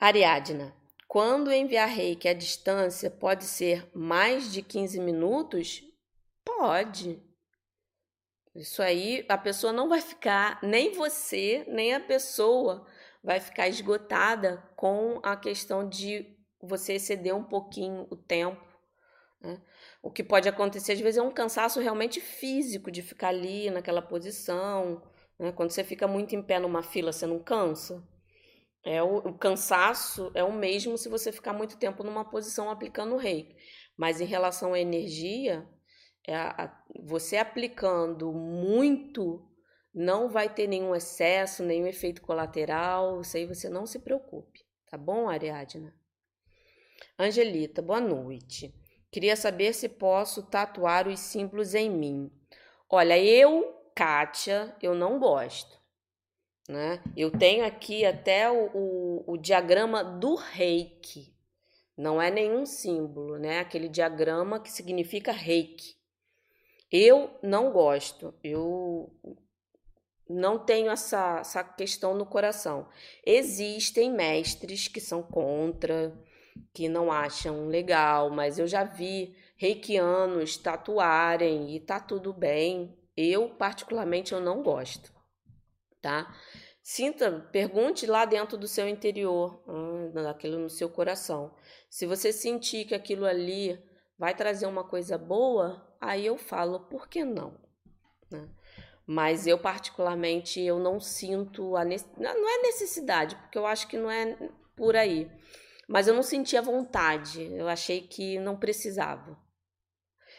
Ariadna, quando enviar reiki à distância pode ser mais de 15 minutos? Pode. Isso aí, a pessoa não vai ficar, nem você, nem a pessoa vai ficar esgotada com a questão de você exceder um pouquinho o tempo. Né? O que pode acontecer, às vezes, é um cansaço realmente físico de ficar ali naquela posição. Né? Quando você fica muito em pé numa fila, você não cansa. É o, o cansaço é o mesmo se você ficar muito tempo numa posição aplicando o reiki. Mas em relação à energia, é a, a, você aplicando muito não vai ter nenhum excesso, nenhum efeito colateral. Isso aí você não se preocupe. Tá bom, Ariadna? Angelita, boa noite. Queria saber se posso tatuar os símbolos em mim. Olha, eu, Kátia, eu não gosto. Né? Eu tenho aqui até o, o, o diagrama do reiki. Não é nenhum símbolo, né? Aquele diagrama que significa reiki. Eu não gosto. Eu não tenho essa, essa questão no coração. Existem mestres que são contra, que não acham legal, mas eu já vi reikianos tatuarem e tá tudo bem. Eu, particularmente, eu não gosto, tá? Sinta, pergunte lá dentro do seu interior, daquilo no seu coração. Se você sentir que aquilo ali vai trazer uma coisa boa, aí eu falo, por que não? Né? Mas eu, particularmente, eu não sinto a... Não é necessidade, porque eu acho que não é por aí mas eu não sentia vontade. Eu achei que não precisava.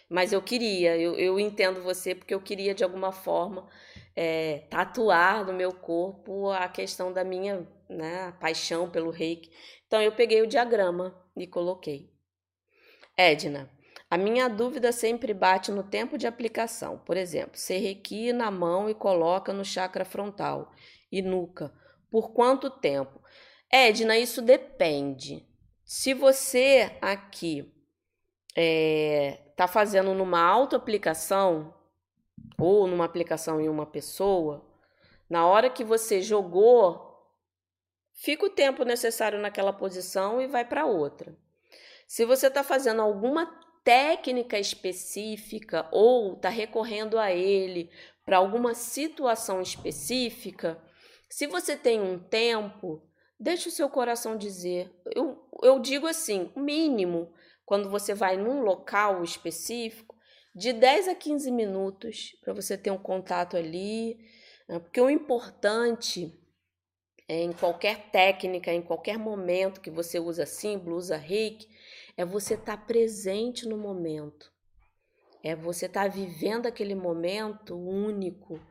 Mas eu queria, eu, eu entendo você porque eu queria de alguma forma é, tatuar no meu corpo a questão da minha né, paixão pelo reiki. Então eu peguei o diagrama e coloquei. Edna, a minha dúvida sempre bate no tempo de aplicação. Por exemplo, você reiki na mão e coloca no chakra frontal e nuca. Por quanto tempo? Edna, isso depende. Se você aqui está é, fazendo numa auto-aplicação ou numa aplicação em uma pessoa, na hora que você jogou, fica o tempo necessário naquela posição e vai para outra. Se você está fazendo alguma técnica específica ou está recorrendo a ele para alguma situação específica, se você tem um tempo, deixe o seu coração dizer. Eu, eu digo assim: o mínimo, quando você vai num local específico, de 10 a 15 minutos para você ter um contato ali. Né? Porque o importante é, em qualquer técnica, em qualquer momento que você usa símbolo, usa reiki, é você estar tá presente no momento. É você estar tá vivendo aquele momento único,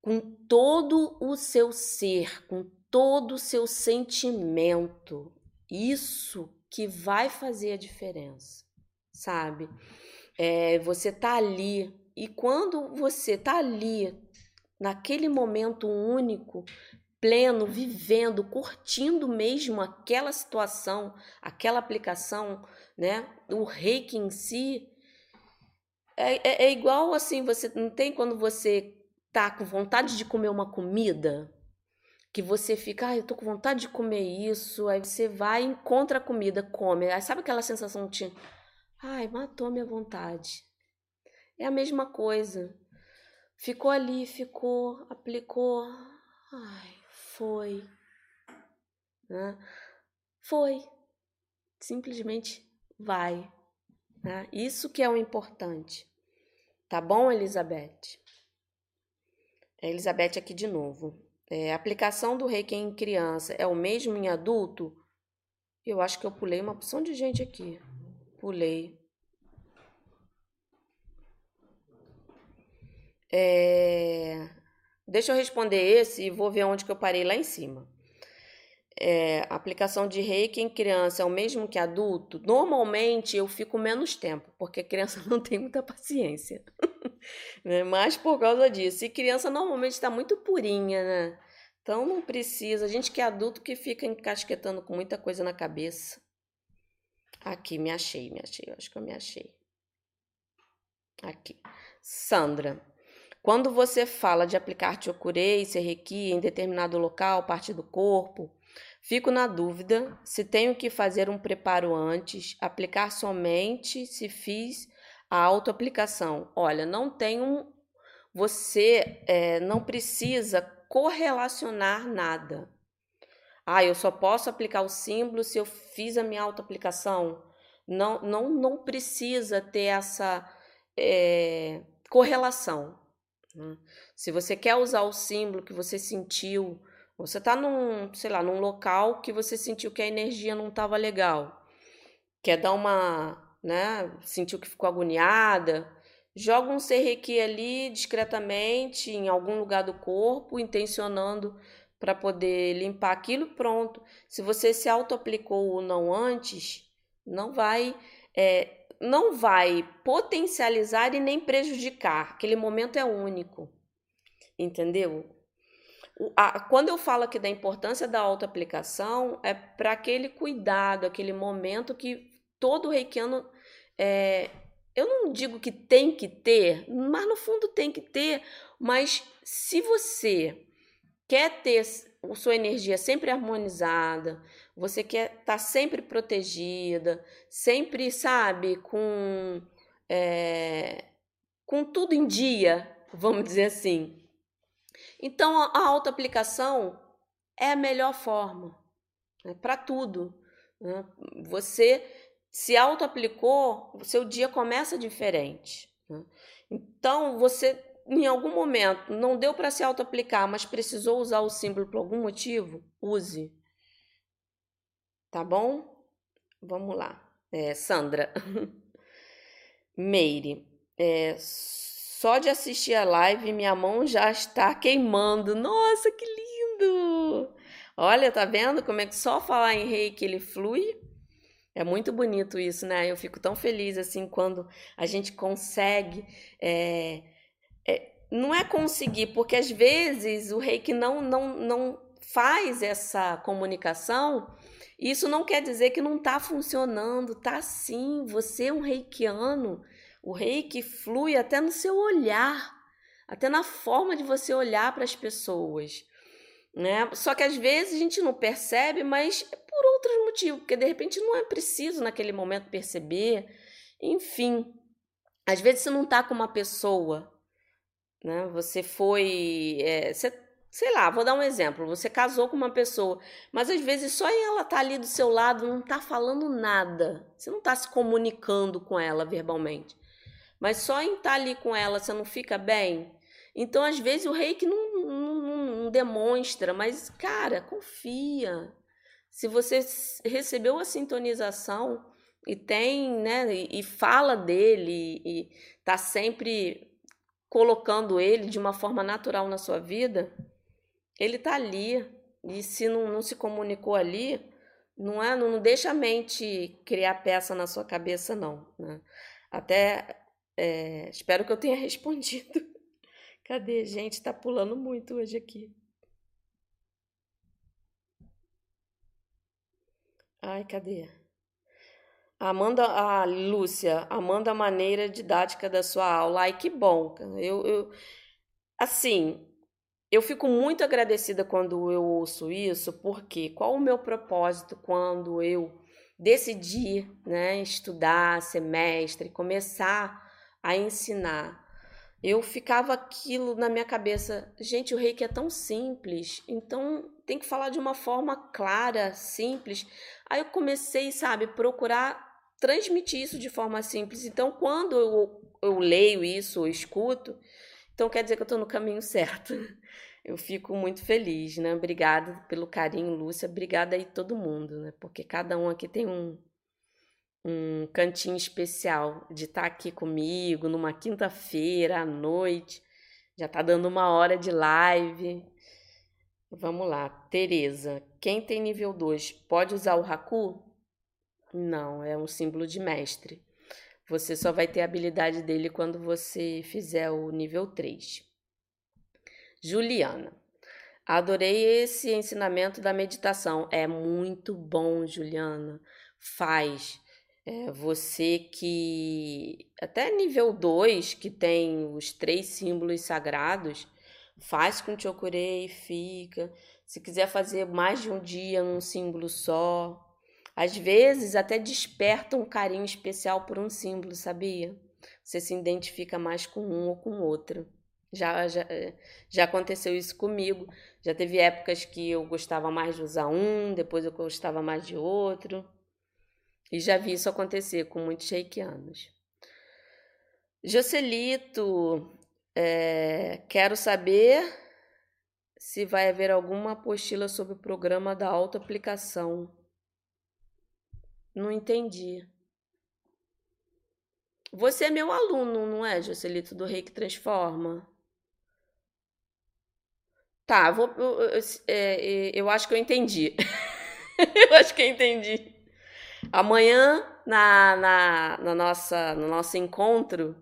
com todo o seu ser, com todo o seu sentimento. Isso que vai fazer a diferença, sabe? É, você tá ali e quando você tá ali naquele momento único, pleno, vivendo, curtindo mesmo aquela situação, aquela aplicação, né? O reiki em si é, é, é igual assim, você não tem quando você tá com vontade de comer uma comida, que você fica, ah, eu tô com vontade de comer isso, aí você vai, encontra a comida, come. Aí sabe aquela sensação de, ai, matou minha vontade. É a mesma coisa. Ficou ali, ficou, aplicou, ai, foi. Né? Foi. Simplesmente vai. Né? Isso que é o importante. Tá bom, Elizabeth? É Elizabeth aqui de novo. É, aplicação do reiki em criança é o mesmo em adulto? Eu acho que eu pulei uma opção de gente aqui. Pulei. É... Deixa eu responder esse e vou ver onde que eu parei lá em cima. É, aplicação de reiki em criança é o mesmo que adulto? Normalmente eu fico menos tempo, porque criança não tem muita paciência. né? Mas por causa disso. E criança normalmente está muito purinha, né? Então não precisa. A gente que é adulto que fica encasquetando com muita coisa na cabeça. Aqui, me achei, me achei. Eu acho que eu me achei. Aqui. Sandra, quando você fala de aplicar Chokurei, Serrequi em determinado local, parte do corpo, fico na dúvida se tenho que fazer um preparo antes, aplicar somente se fiz a autoaplicação. Olha, não tem um. Você é, não precisa correlacionar nada. Ah, eu só posso aplicar o símbolo se eu fiz a minha autoaplicação. Não, não, não precisa ter essa é, correlação. Né? Se você quer usar o símbolo que você sentiu, você está num, sei lá, num local que você sentiu que a energia não estava legal, quer dar uma né? Sentiu que ficou agoniada, joga um serrequi ali discretamente em algum lugar do corpo, intencionando para poder limpar aquilo, pronto. Se você se auto-aplicou ou não antes, não vai é, não vai potencializar e nem prejudicar. Aquele momento é único. Entendeu? Quando eu falo aqui da importância da autoaplicação, é para aquele cuidado, aquele momento que todo reikiano é, eu não digo que tem que ter, mas no fundo tem que ter. Mas se você quer ter sua energia sempre harmonizada, você quer estar tá sempre protegida, sempre, sabe, com, é, com tudo em dia, vamos dizer assim. Então, a autoaplicação é a melhor forma né, para tudo. Né? Você se auto-aplicou, o seu dia começa diferente. Né? Então, você, em algum momento, não deu para se auto-aplicar, mas precisou usar o símbolo por algum motivo, use. Tá bom? Vamos lá. É, Sandra. Meire. É, só de assistir a live, minha mão já está queimando. Nossa, que lindo! Olha, tá vendo como é que só falar em reiki ele flui? É muito bonito isso, né? Eu fico tão feliz assim quando a gente consegue. É, é, não é conseguir, porque às vezes o reiki não, não, não faz essa comunicação. Isso não quer dizer que não está funcionando, tá sim. Você é um reikiano. O reiki flui até no seu olhar, até na forma de você olhar para as pessoas. Né? Só que às vezes a gente não percebe, mas por outros motivos, porque de repente não é preciso naquele momento perceber. Enfim, às vezes você não está com uma pessoa, né? Você foi, é, você, sei lá, vou dar um exemplo. Você casou com uma pessoa, mas às vezes só ela tá ali do seu lado, não está falando nada. Você não está se comunicando com ela verbalmente, mas só em estar tá ali com ela, você não fica bem. Então, às vezes o reiki não, não, não, demonstra, mas cara, confia. Se você recebeu a sintonização e tem, né, e, fala dele e tá sempre colocando ele de uma forma natural na sua vida, ele tá ali. E se não, não se comunicou ali, não é, não deixa a mente criar peça na sua cabeça, não. Né? Até é, espero que eu tenha respondido. Cadê? Gente, tá pulando muito hoje aqui. Ai, cadê? Amanda, a Lúcia, amanda a maneira didática da sua aula. Ai, que bom. Eu, eu, assim, eu fico muito agradecida quando eu ouço isso, porque qual o meu propósito quando eu decidi, né, estudar, ser mestre, começar a ensinar? Eu ficava aquilo na minha cabeça. Gente, o reiki é tão simples, então tem que falar de uma forma clara, simples. Aí eu comecei, sabe, procurar transmitir isso de forma simples. Então, quando eu, eu leio isso, eu escuto, então quer dizer que eu estou no caminho certo. Eu fico muito feliz, né? Obrigada pelo carinho, Lúcia. Obrigada aí todo mundo, né? Porque cada um aqui tem um, um cantinho especial de estar tá aqui comigo numa quinta-feira à noite. Já tá dando uma hora de live. Vamos lá, Tereza. Quem tem nível 2 pode usar o Haku? Não, é um símbolo de mestre. Você só vai ter a habilidade dele quando você fizer o nível 3. Juliana. Adorei esse ensinamento da meditação. É muito bom, Juliana. Faz. É, você que até nível 2, que tem os três símbolos sagrados, faz com Chokurei, fica. Se quiser fazer mais de um dia num símbolo só, às vezes até desperta um carinho especial por um símbolo, sabia? Você se identifica mais com um ou com outro. Já, já, já aconteceu isso comigo. Já teve épocas que eu gostava mais de usar um, depois eu gostava mais de outro. E já vi isso acontecer com muitos reikianos. Jocelito, é, quero saber se vai haver alguma apostila sobre o programa da autoaplicação. Não entendi. Você é meu aluno, não é, Jocelito, do Reiki Transforma? Tá, vou, eu, eu, é, eu acho que eu entendi. eu acho que eu entendi. Amanhã, na, na, na nossa, no nosso encontro,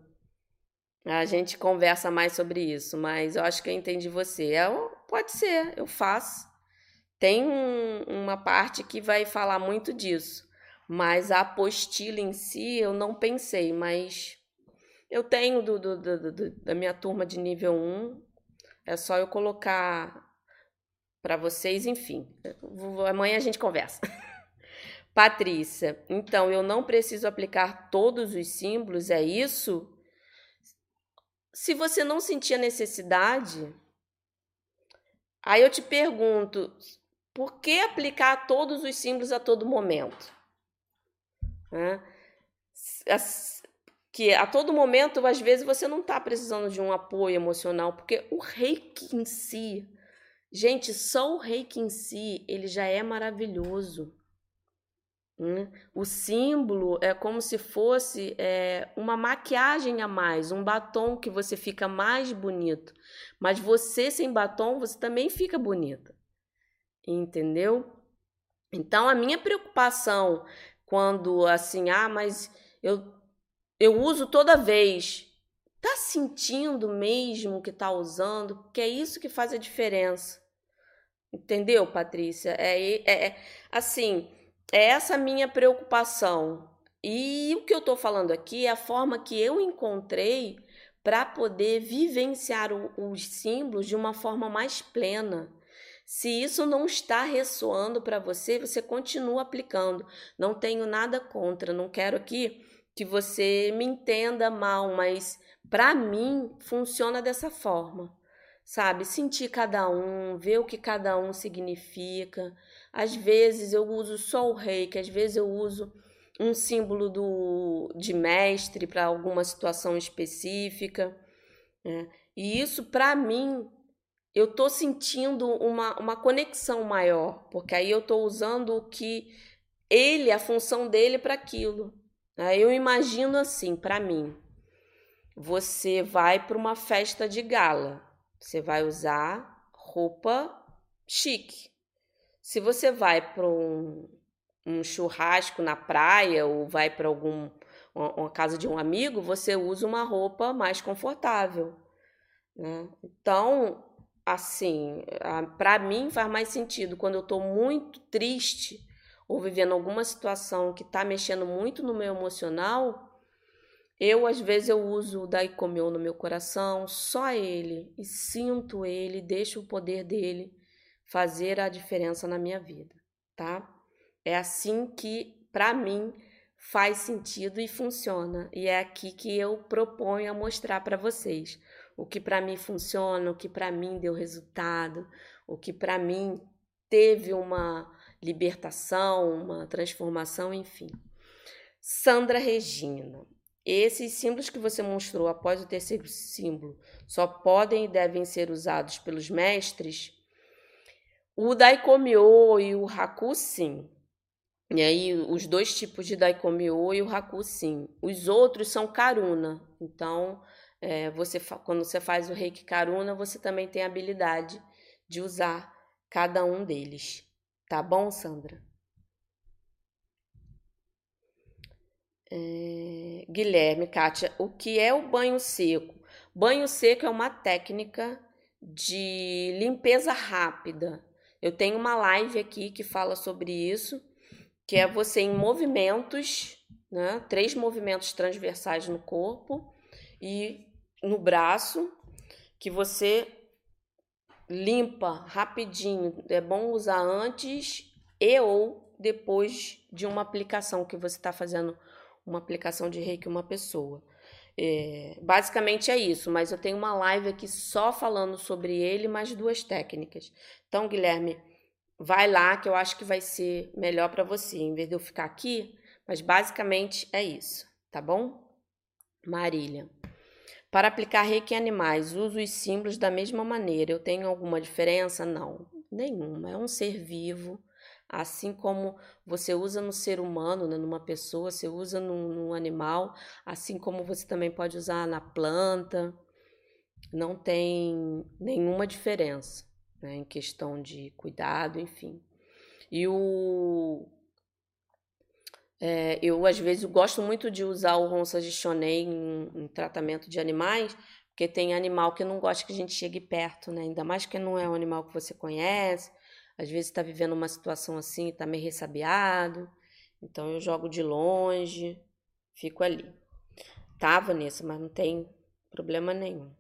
a gente conversa mais sobre isso, mas eu acho que eu entendi você. É, pode ser, eu faço. Tem um, uma parte que vai falar muito disso, mas a apostila em si eu não pensei, mas eu tenho do, do, do, do da minha turma de nível 1, é só eu colocar para vocês, enfim. Amanhã a gente conversa. Patrícia, então eu não preciso aplicar todos os símbolos, é isso? Se você não sentir a necessidade, aí eu te pergunto, por que aplicar todos os símbolos a todo momento? Que a todo momento, às vezes, você não está precisando de um apoio emocional, porque o reiki em si, gente, só o reiki em si, ele já é maravilhoso. Hum? O símbolo é como se fosse é, uma maquiagem a mais, um batom que você fica mais bonito. Mas você sem batom, você também fica bonita. Entendeu? Então a minha preocupação quando assim, ah, mas eu eu uso toda vez. Tá sentindo mesmo que tá usando? Porque é isso que faz a diferença. Entendeu, Patrícia? É, é, é assim, é essa minha preocupação. E o que eu estou falando aqui é a forma que eu encontrei para poder vivenciar o, os símbolos de uma forma mais plena. Se isso não está ressoando para você, você continua aplicando. Não tenho nada contra, não quero aqui que você me entenda mal, mas para mim funciona dessa forma. Sabe, sentir cada um, ver o que cada um significa. Às vezes eu uso só o rei, que às vezes eu uso um símbolo do, de mestre para alguma situação específica. Né? E isso, para mim, eu tô sentindo uma, uma conexão maior, porque aí eu tô usando o que ele, a função dele para aquilo. Aí eu imagino assim, para mim, você vai para uma festa de gala, você vai usar roupa chique. Se você vai para um, um, churrasco na praia ou vai para algum uma, uma, casa de um amigo, você usa uma roupa mais confortável. Né? Então, assim, para mim faz mais sentido quando eu estou muito triste ou vivendo alguma situação que está mexendo muito no meu emocional, eu às vezes eu uso o Daikomyo no meu coração, só ele, e sinto ele, deixo o poder dele fazer a diferença na minha vida, tá? É assim que, para mim, faz sentido e funciona. E é aqui que eu proponho a mostrar para vocês o que para mim funciona, o que para mim deu resultado, o que para mim teve uma libertação, uma transformação, enfim. Sandra Regina. Esses símbolos que você mostrou após o terceiro símbolo só podem e devem ser usados pelos mestres? O Daikomyo e o Haku, sim. E aí, os dois tipos de Daikomyo e o Haku, sim. Os outros são Karuna. Então, é, você quando você faz o Reiki Karuna, você também tem a habilidade de usar cada um deles. Tá bom, Sandra? É, Guilherme, Kátia, o que é o banho seco? Banho seco é uma técnica de limpeza rápida. Eu tenho uma live aqui que fala sobre isso, que é você em movimentos, né? Três movimentos transversais no corpo e no braço, que você limpa rapidinho. É bom usar antes e ou depois de uma aplicação que você está fazendo uma aplicação de reiki uma pessoa. É, basicamente é isso, mas eu tenho uma live aqui só falando sobre ele, mais duas técnicas. Então, Guilherme, vai lá que eu acho que vai ser melhor para você, em vez de eu ficar aqui. Mas basicamente é isso, tá bom? Marília. Para aplicar reiki em animais, uso os símbolos da mesma maneira. Eu tenho alguma diferença? Não, nenhuma. É um ser vivo. Assim como você usa no ser humano, né, numa pessoa, você usa num, num animal, assim como você também pode usar na planta. Não tem nenhuma diferença né, em questão de cuidado, enfim. E o, é, eu, às vezes, gosto muito de usar o Ronça de Shonen em, em, tratamento de animais, porque tem animal que não gosta que a gente chegue perto, né? Ainda mais que não é um animal que você conhece. Às vezes está vivendo uma situação assim, está meio ressabiado. Então eu jogo de longe, fico ali. Tá, Vanessa, mas não tem problema nenhum.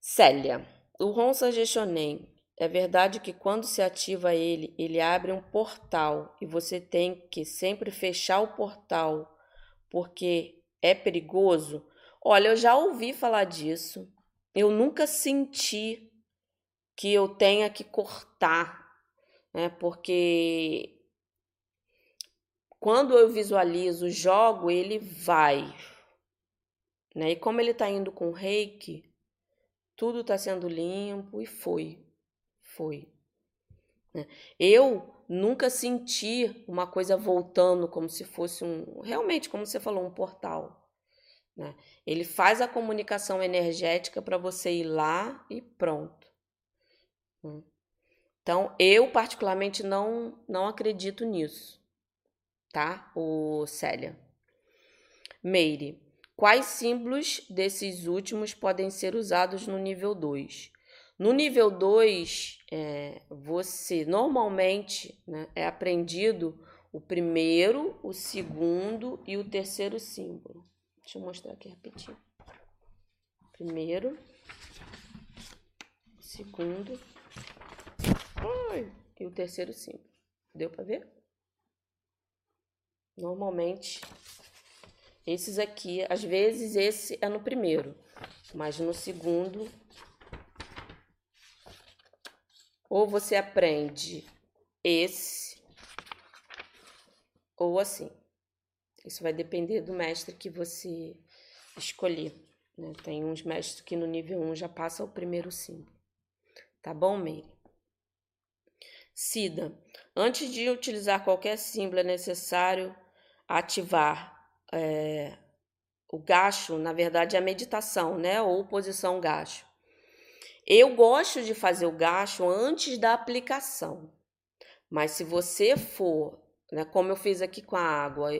Célia, o Ronça Shonen é verdade que quando se ativa ele, ele abre um portal e você tem que sempre fechar o portal porque é perigoso. Olha, eu já ouvi falar disso. Eu nunca senti que eu tenha que cortar, né? Porque quando eu visualizo, jogo, ele vai. Né? E como ele está indo com reiki, tudo está sendo limpo e foi foi. Né? Eu nunca senti uma coisa voltando como se fosse um, realmente, como você falou, um portal. Né? Ele faz a comunicação energética para você ir lá e pronto. Hum. Então, eu particularmente não, não acredito nisso, tá? O Célia. Meire, quais símbolos desses últimos podem ser usados no nível 2? No nível 2, é, você normalmente né, é aprendido o primeiro, o segundo e o terceiro símbolo. Deixa eu mostrar aqui rapidinho. Primeiro, segundo ai, e o terceiro símbolo. Deu para ver? Normalmente, esses aqui, às vezes esse é no primeiro, mas no segundo ou você aprende esse, ou assim. Isso vai depender do mestre que você escolher. Né? Tem uns mestres que no nível 1 já passa o primeiro símbolo. Tá bom, Meire? Cida, antes de utilizar qualquer símbolo, é necessário ativar é, o gacho, na verdade, é a meditação, né? Ou posição gacho. Eu gosto de fazer o gasto antes da aplicação. Mas se você for, né, como eu fiz aqui com a água,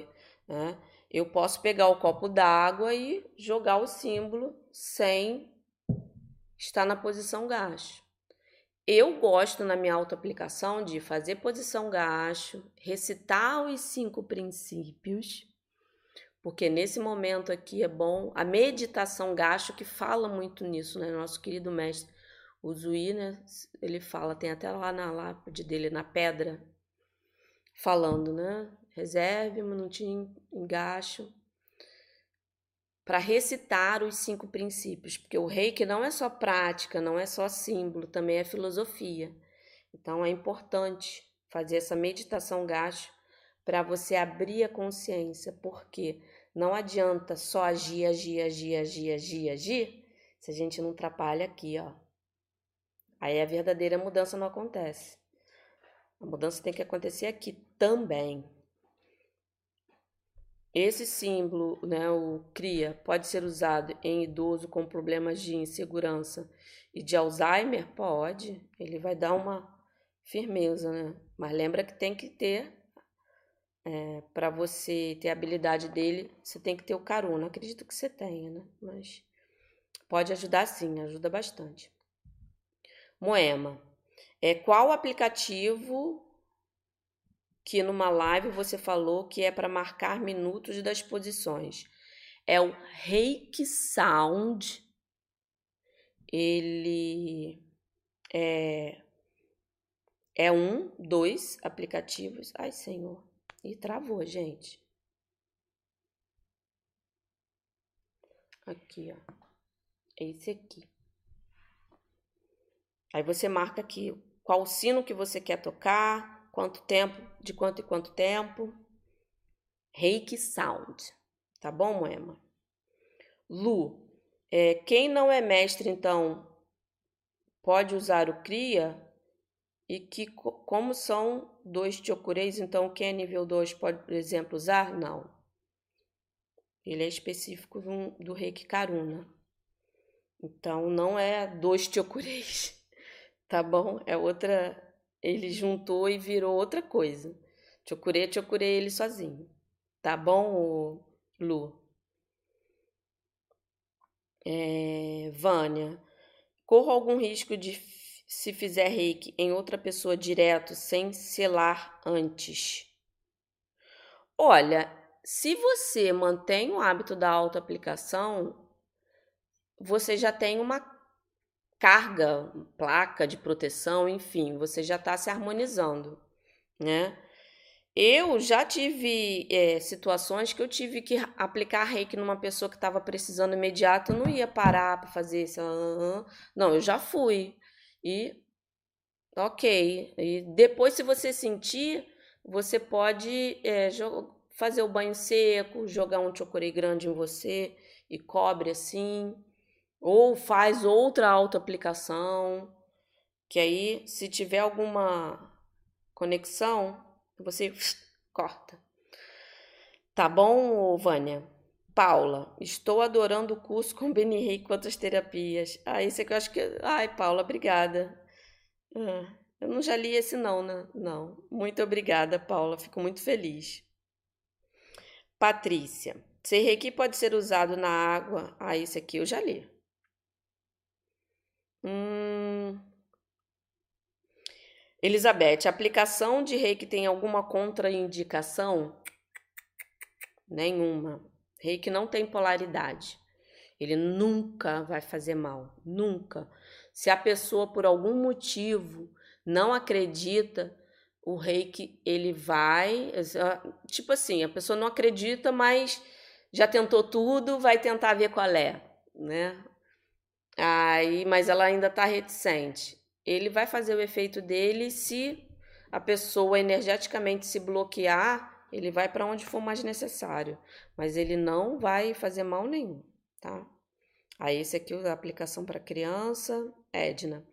né, eu posso pegar o copo d'água e jogar o símbolo sem estar na posição gasto. Eu gosto na minha auto-aplicação de fazer posição gasto, recitar os cinco princípios, porque nesse momento aqui é bom. A meditação gasto que fala muito nisso, né? Nosso querido mestre o Zui, né, ele fala, tem até lá na lápide dele, na pedra, falando, né? Reserve um minutinho, engacho, para recitar os cinco princípios, porque o reiki não é só prática, não é só símbolo, também é filosofia. Então é importante fazer essa meditação gacho para você abrir a consciência, porque não adianta só agir, agir, agir, agir, agir, agir, se a gente não atrapalha aqui, ó, Aí a verdadeira mudança não acontece. A mudança tem que acontecer aqui também. Esse símbolo, né, o CRIA, pode ser usado em idoso com problemas de insegurança e de Alzheimer? Pode. Ele vai dar uma firmeza, né? Mas lembra que tem que ter, é, para você ter a habilidade dele, você tem que ter o caruna. Acredito que você tenha, né? Mas pode ajudar sim, ajuda bastante. Moema. É, qual aplicativo que numa live você falou que é para marcar minutos das posições? É o Reiki Sound. Ele é, é um, dois aplicativos. Ai, Senhor. E travou, gente. Aqui, ó. Esse aqui. Aí você marca aqui qual sino que você quer tocar, quanto tempo, de quanto e quanto tempo. Reiki Sound. Tá bom, Moema? Lu, é, quem não é mestre, então, pode usar o CRIA e que como são dois chokureis, então quem é nível 2 pode, por exemplo, usar? Não. Ele é específico do, do Reiki Karuna. Então não é dois chokureis tá bom? É outra. Ele juntou e virou outra coisa. Chocurei, chocurei ele sozinho. Tá bom, Lu? É, Vânia, corro algum risco de se fizer reiki em outra pessoa direto sem selar antes? Olha, se você mantém o hábito da autoaplicação, você já tem uma carga, placa de proteção, enfim, você já está se harmonizando, né? Eu já tive é, situações que eu tive que aplicar reiki numa pessoa que estava precisando imediato, eu não ia parar para fazer isso. Não, eu já fui. E ok. E depois, se você sentir, você pode é, fazer o banho seco, jogar um chocorei grande em você e cobre assim. Ou faz outra autoaplicação, que aí, se tiver alguma conexão, você corta. Tá bom, Vânia? Paula, estou adorando o curso com Beni Rei quantas terapias. Ah, isso aqui eu acho que. Ai, Paula, obrigada. Ah, eu não já li esse, não, né? Não. Muito obrigada, Paula. Fico muito feliz. Patrícia, reiki pode ser usado na água. Ah, esse aqui eu já li. Hum. Elizabeth, aplicação de reiki tem alguma contraindicação? Nenhuma. Reiki não tem polaridade. Ele nunca vai fazer mal, nunca. Se a pessoa por algum motivo não acredita, o reiki ele vai, tipo assim, a pessoa não acredita, mas já tentou tudo, vai tentar ver qual é, né? Aí, mas ela ainda está reticente. Ele vai fazer o efeito dele se a pessoa energeticamente se bloquear ele vai para onde for mais necessário, mas ele não vai fazer mal nenhum, tá? Aí esse aqui a aplicação para criança, Edna.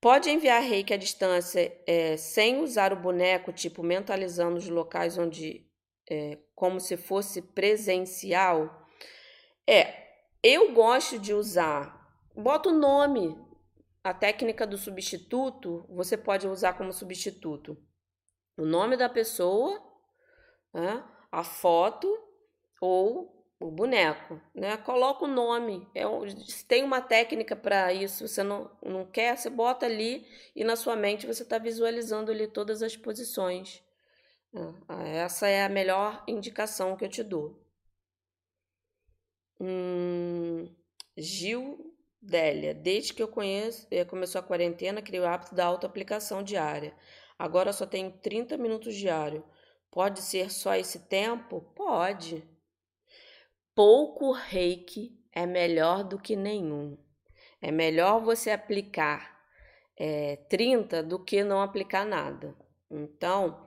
Pode enviar reiki à distância é, sem usar o boneco, tipo mentalizando os locais onde, é, como se fosse presencial? É, eu gosto de usar, bota o nome, a técnica do substituto, você pode usar como substituto o nome da pessoa né? a foto ou o boneco, né? Coloca o nome. É, tem uma técnica para isso. Você não, não quer, você bota ali e na sua mente você está visualizando ali todas as posições. Né? Essa é a melhor indicação que eu te dou. Hum, Gil Délia, desde que eu conheço, eh, começou a quarentena, criei o hábito da autoaplicação diária. Agora só tenho 30 minutos diário. Pode ser só esse tempo? Pode. Pouco reiki é melhor do que nenhum. É melhor você aplicar é, 30 do que não aplicar nada. Então,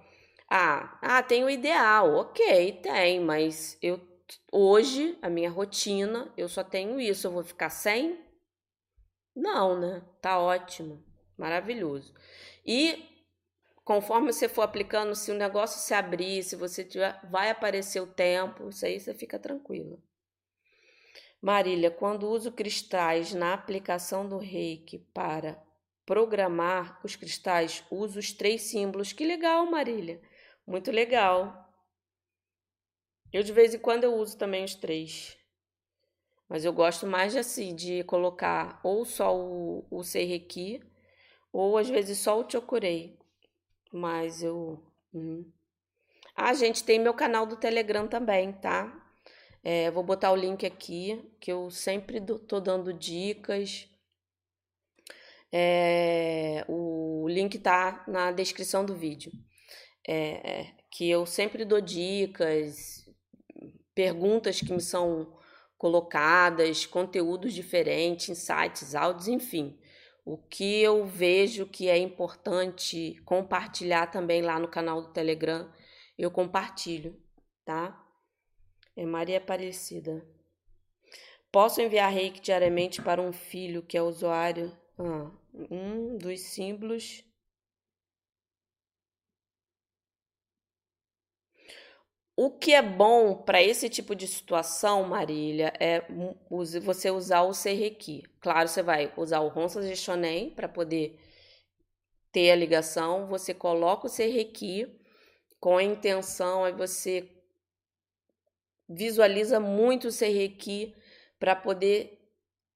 ah, ah, tem o ideal, ok, tem, mas eu hoje, a minha rotina, eu só tenho isso, eu vou ficar sem? Não, né? Tá ótimo, maravilhoso. E conforme você for aplicando, se o negócio se abrir, se você tiver, vai aparecer o tempo, isso aí você fica tranquilo. Marília, quando uso cristais na aplicação do reiki para programar os cristais, uso os três símbolos. Que legal, Marília. Muito legal. Eu de vez em quando eu uso também os três. Mas eu gosto mais de assim, de colocar ou só o, o Seireki, ou às vezes só o Chokurei. Mas eu. Uhum. Ah, gente, tem meu canal do Telegram também, tá? É, vou botar o link aqui, que eu sempre do, tô dando dicas. É, o link tá na descrição do vídeo. É, é, que eu sempre dou dicas, perguntas que me são colocadas, conteúdos diferentes, insights, áudios, enfim. O que eu vejo que é importante compartilhar também lá no canal do Telegram, eu compartilho, tá? É Maria Aparecida. Posso enviar reiki diariamente para um filho que é usuário? Ah, um dos símbolos O que é bom para esse tipo de situação, Marília, é você usar o Seireki. Claro, você vai usar o Ronsa Gestionem para poder ter a ligação. Você coloca o Seireki com a intenção, aí você visualiza muito o Seireki para poder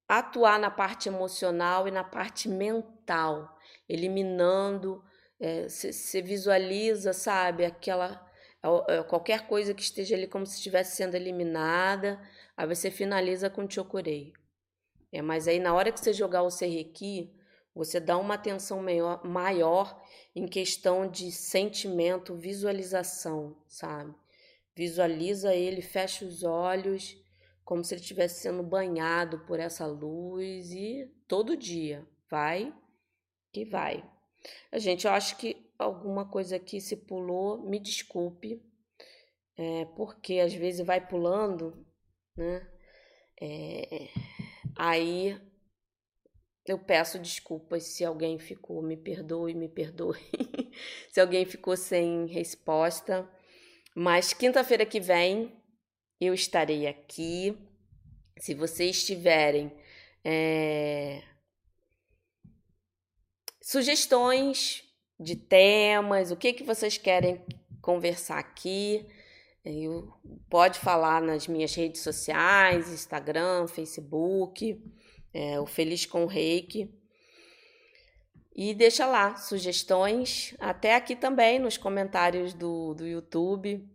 atuar na parte emocional e na parte mental, eliminando, você é, visualiza, sabe, aquela qualquer coisa que esteja ali como se estivesse sendo eliminada, aí você finaliza com Chokurei. É, mas aí na hora que você jogar o Serrequi, você dá uma atenção maior, maior em questão de sentimento, visualização, sabe? Visualiza ele, fecha os olhos, como se ele estivesse sendo banhado por essa luz e todo dia vai que vai. A gente, eu acho que alguma coisa aqui se pulou, me desculpe, é, porque às vezes vai pulando, né? É, aí eu peço desculpas se alguém ficou, me perdoe, me perdoe. se alguém ficou sem resposta. Mas quinta-feira que vem eu estarei aqui. Se vocês tiverem é, sugestões de temas, o que, que vocês querem conversar aqui, eu, pode falar nas minhas redes sociais, Instagram, Facebook é, o Feliz com o Reiki. E deixa lá sugestões, até aqui também nos comentários do, do YouTube.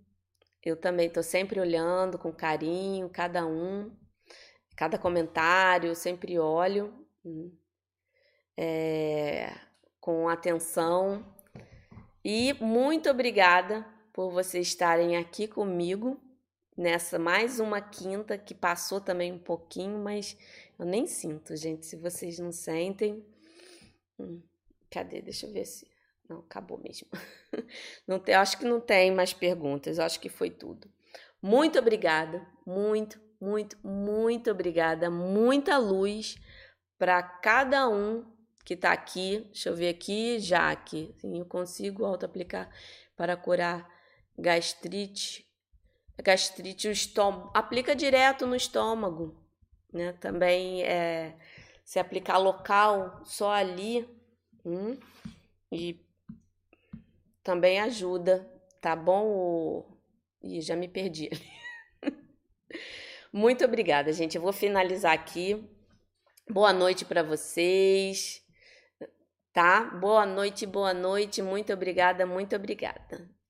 Eu também estou sempre olhando com carinho, cada um, cada comentário, sempre olho é, com atenção. E muito obrigada por vocês estarem aqui comigo nessa mais uma quinta que passou também um pouquinho, mas eu nem sinto, gente. Se vocês não sentem. Hum, cadê? Deixa eu ver se. Não, acabou mesmo. Não tem, acho que não tem mais perguntas. Acho que foi tudo. Muito obrigada. Muito, muito, muito obrigada. Muita luz para cada um que está aqui. Deixa eu ver aqui, Jaque. Sim, eu consigo auto-aplicar para curar gastrite. Gastrite, o estômago. Aplica direto no estômago né? Também é, se aplicar local só ali hum, e também ajuda, tá bom? Ih, já me perdi. Muito obrigada, gente. Eu vou finalizar aqui. Boa noite para vocês, tá? Boa noite, boa noite. Muito obrigada, muito obrigada.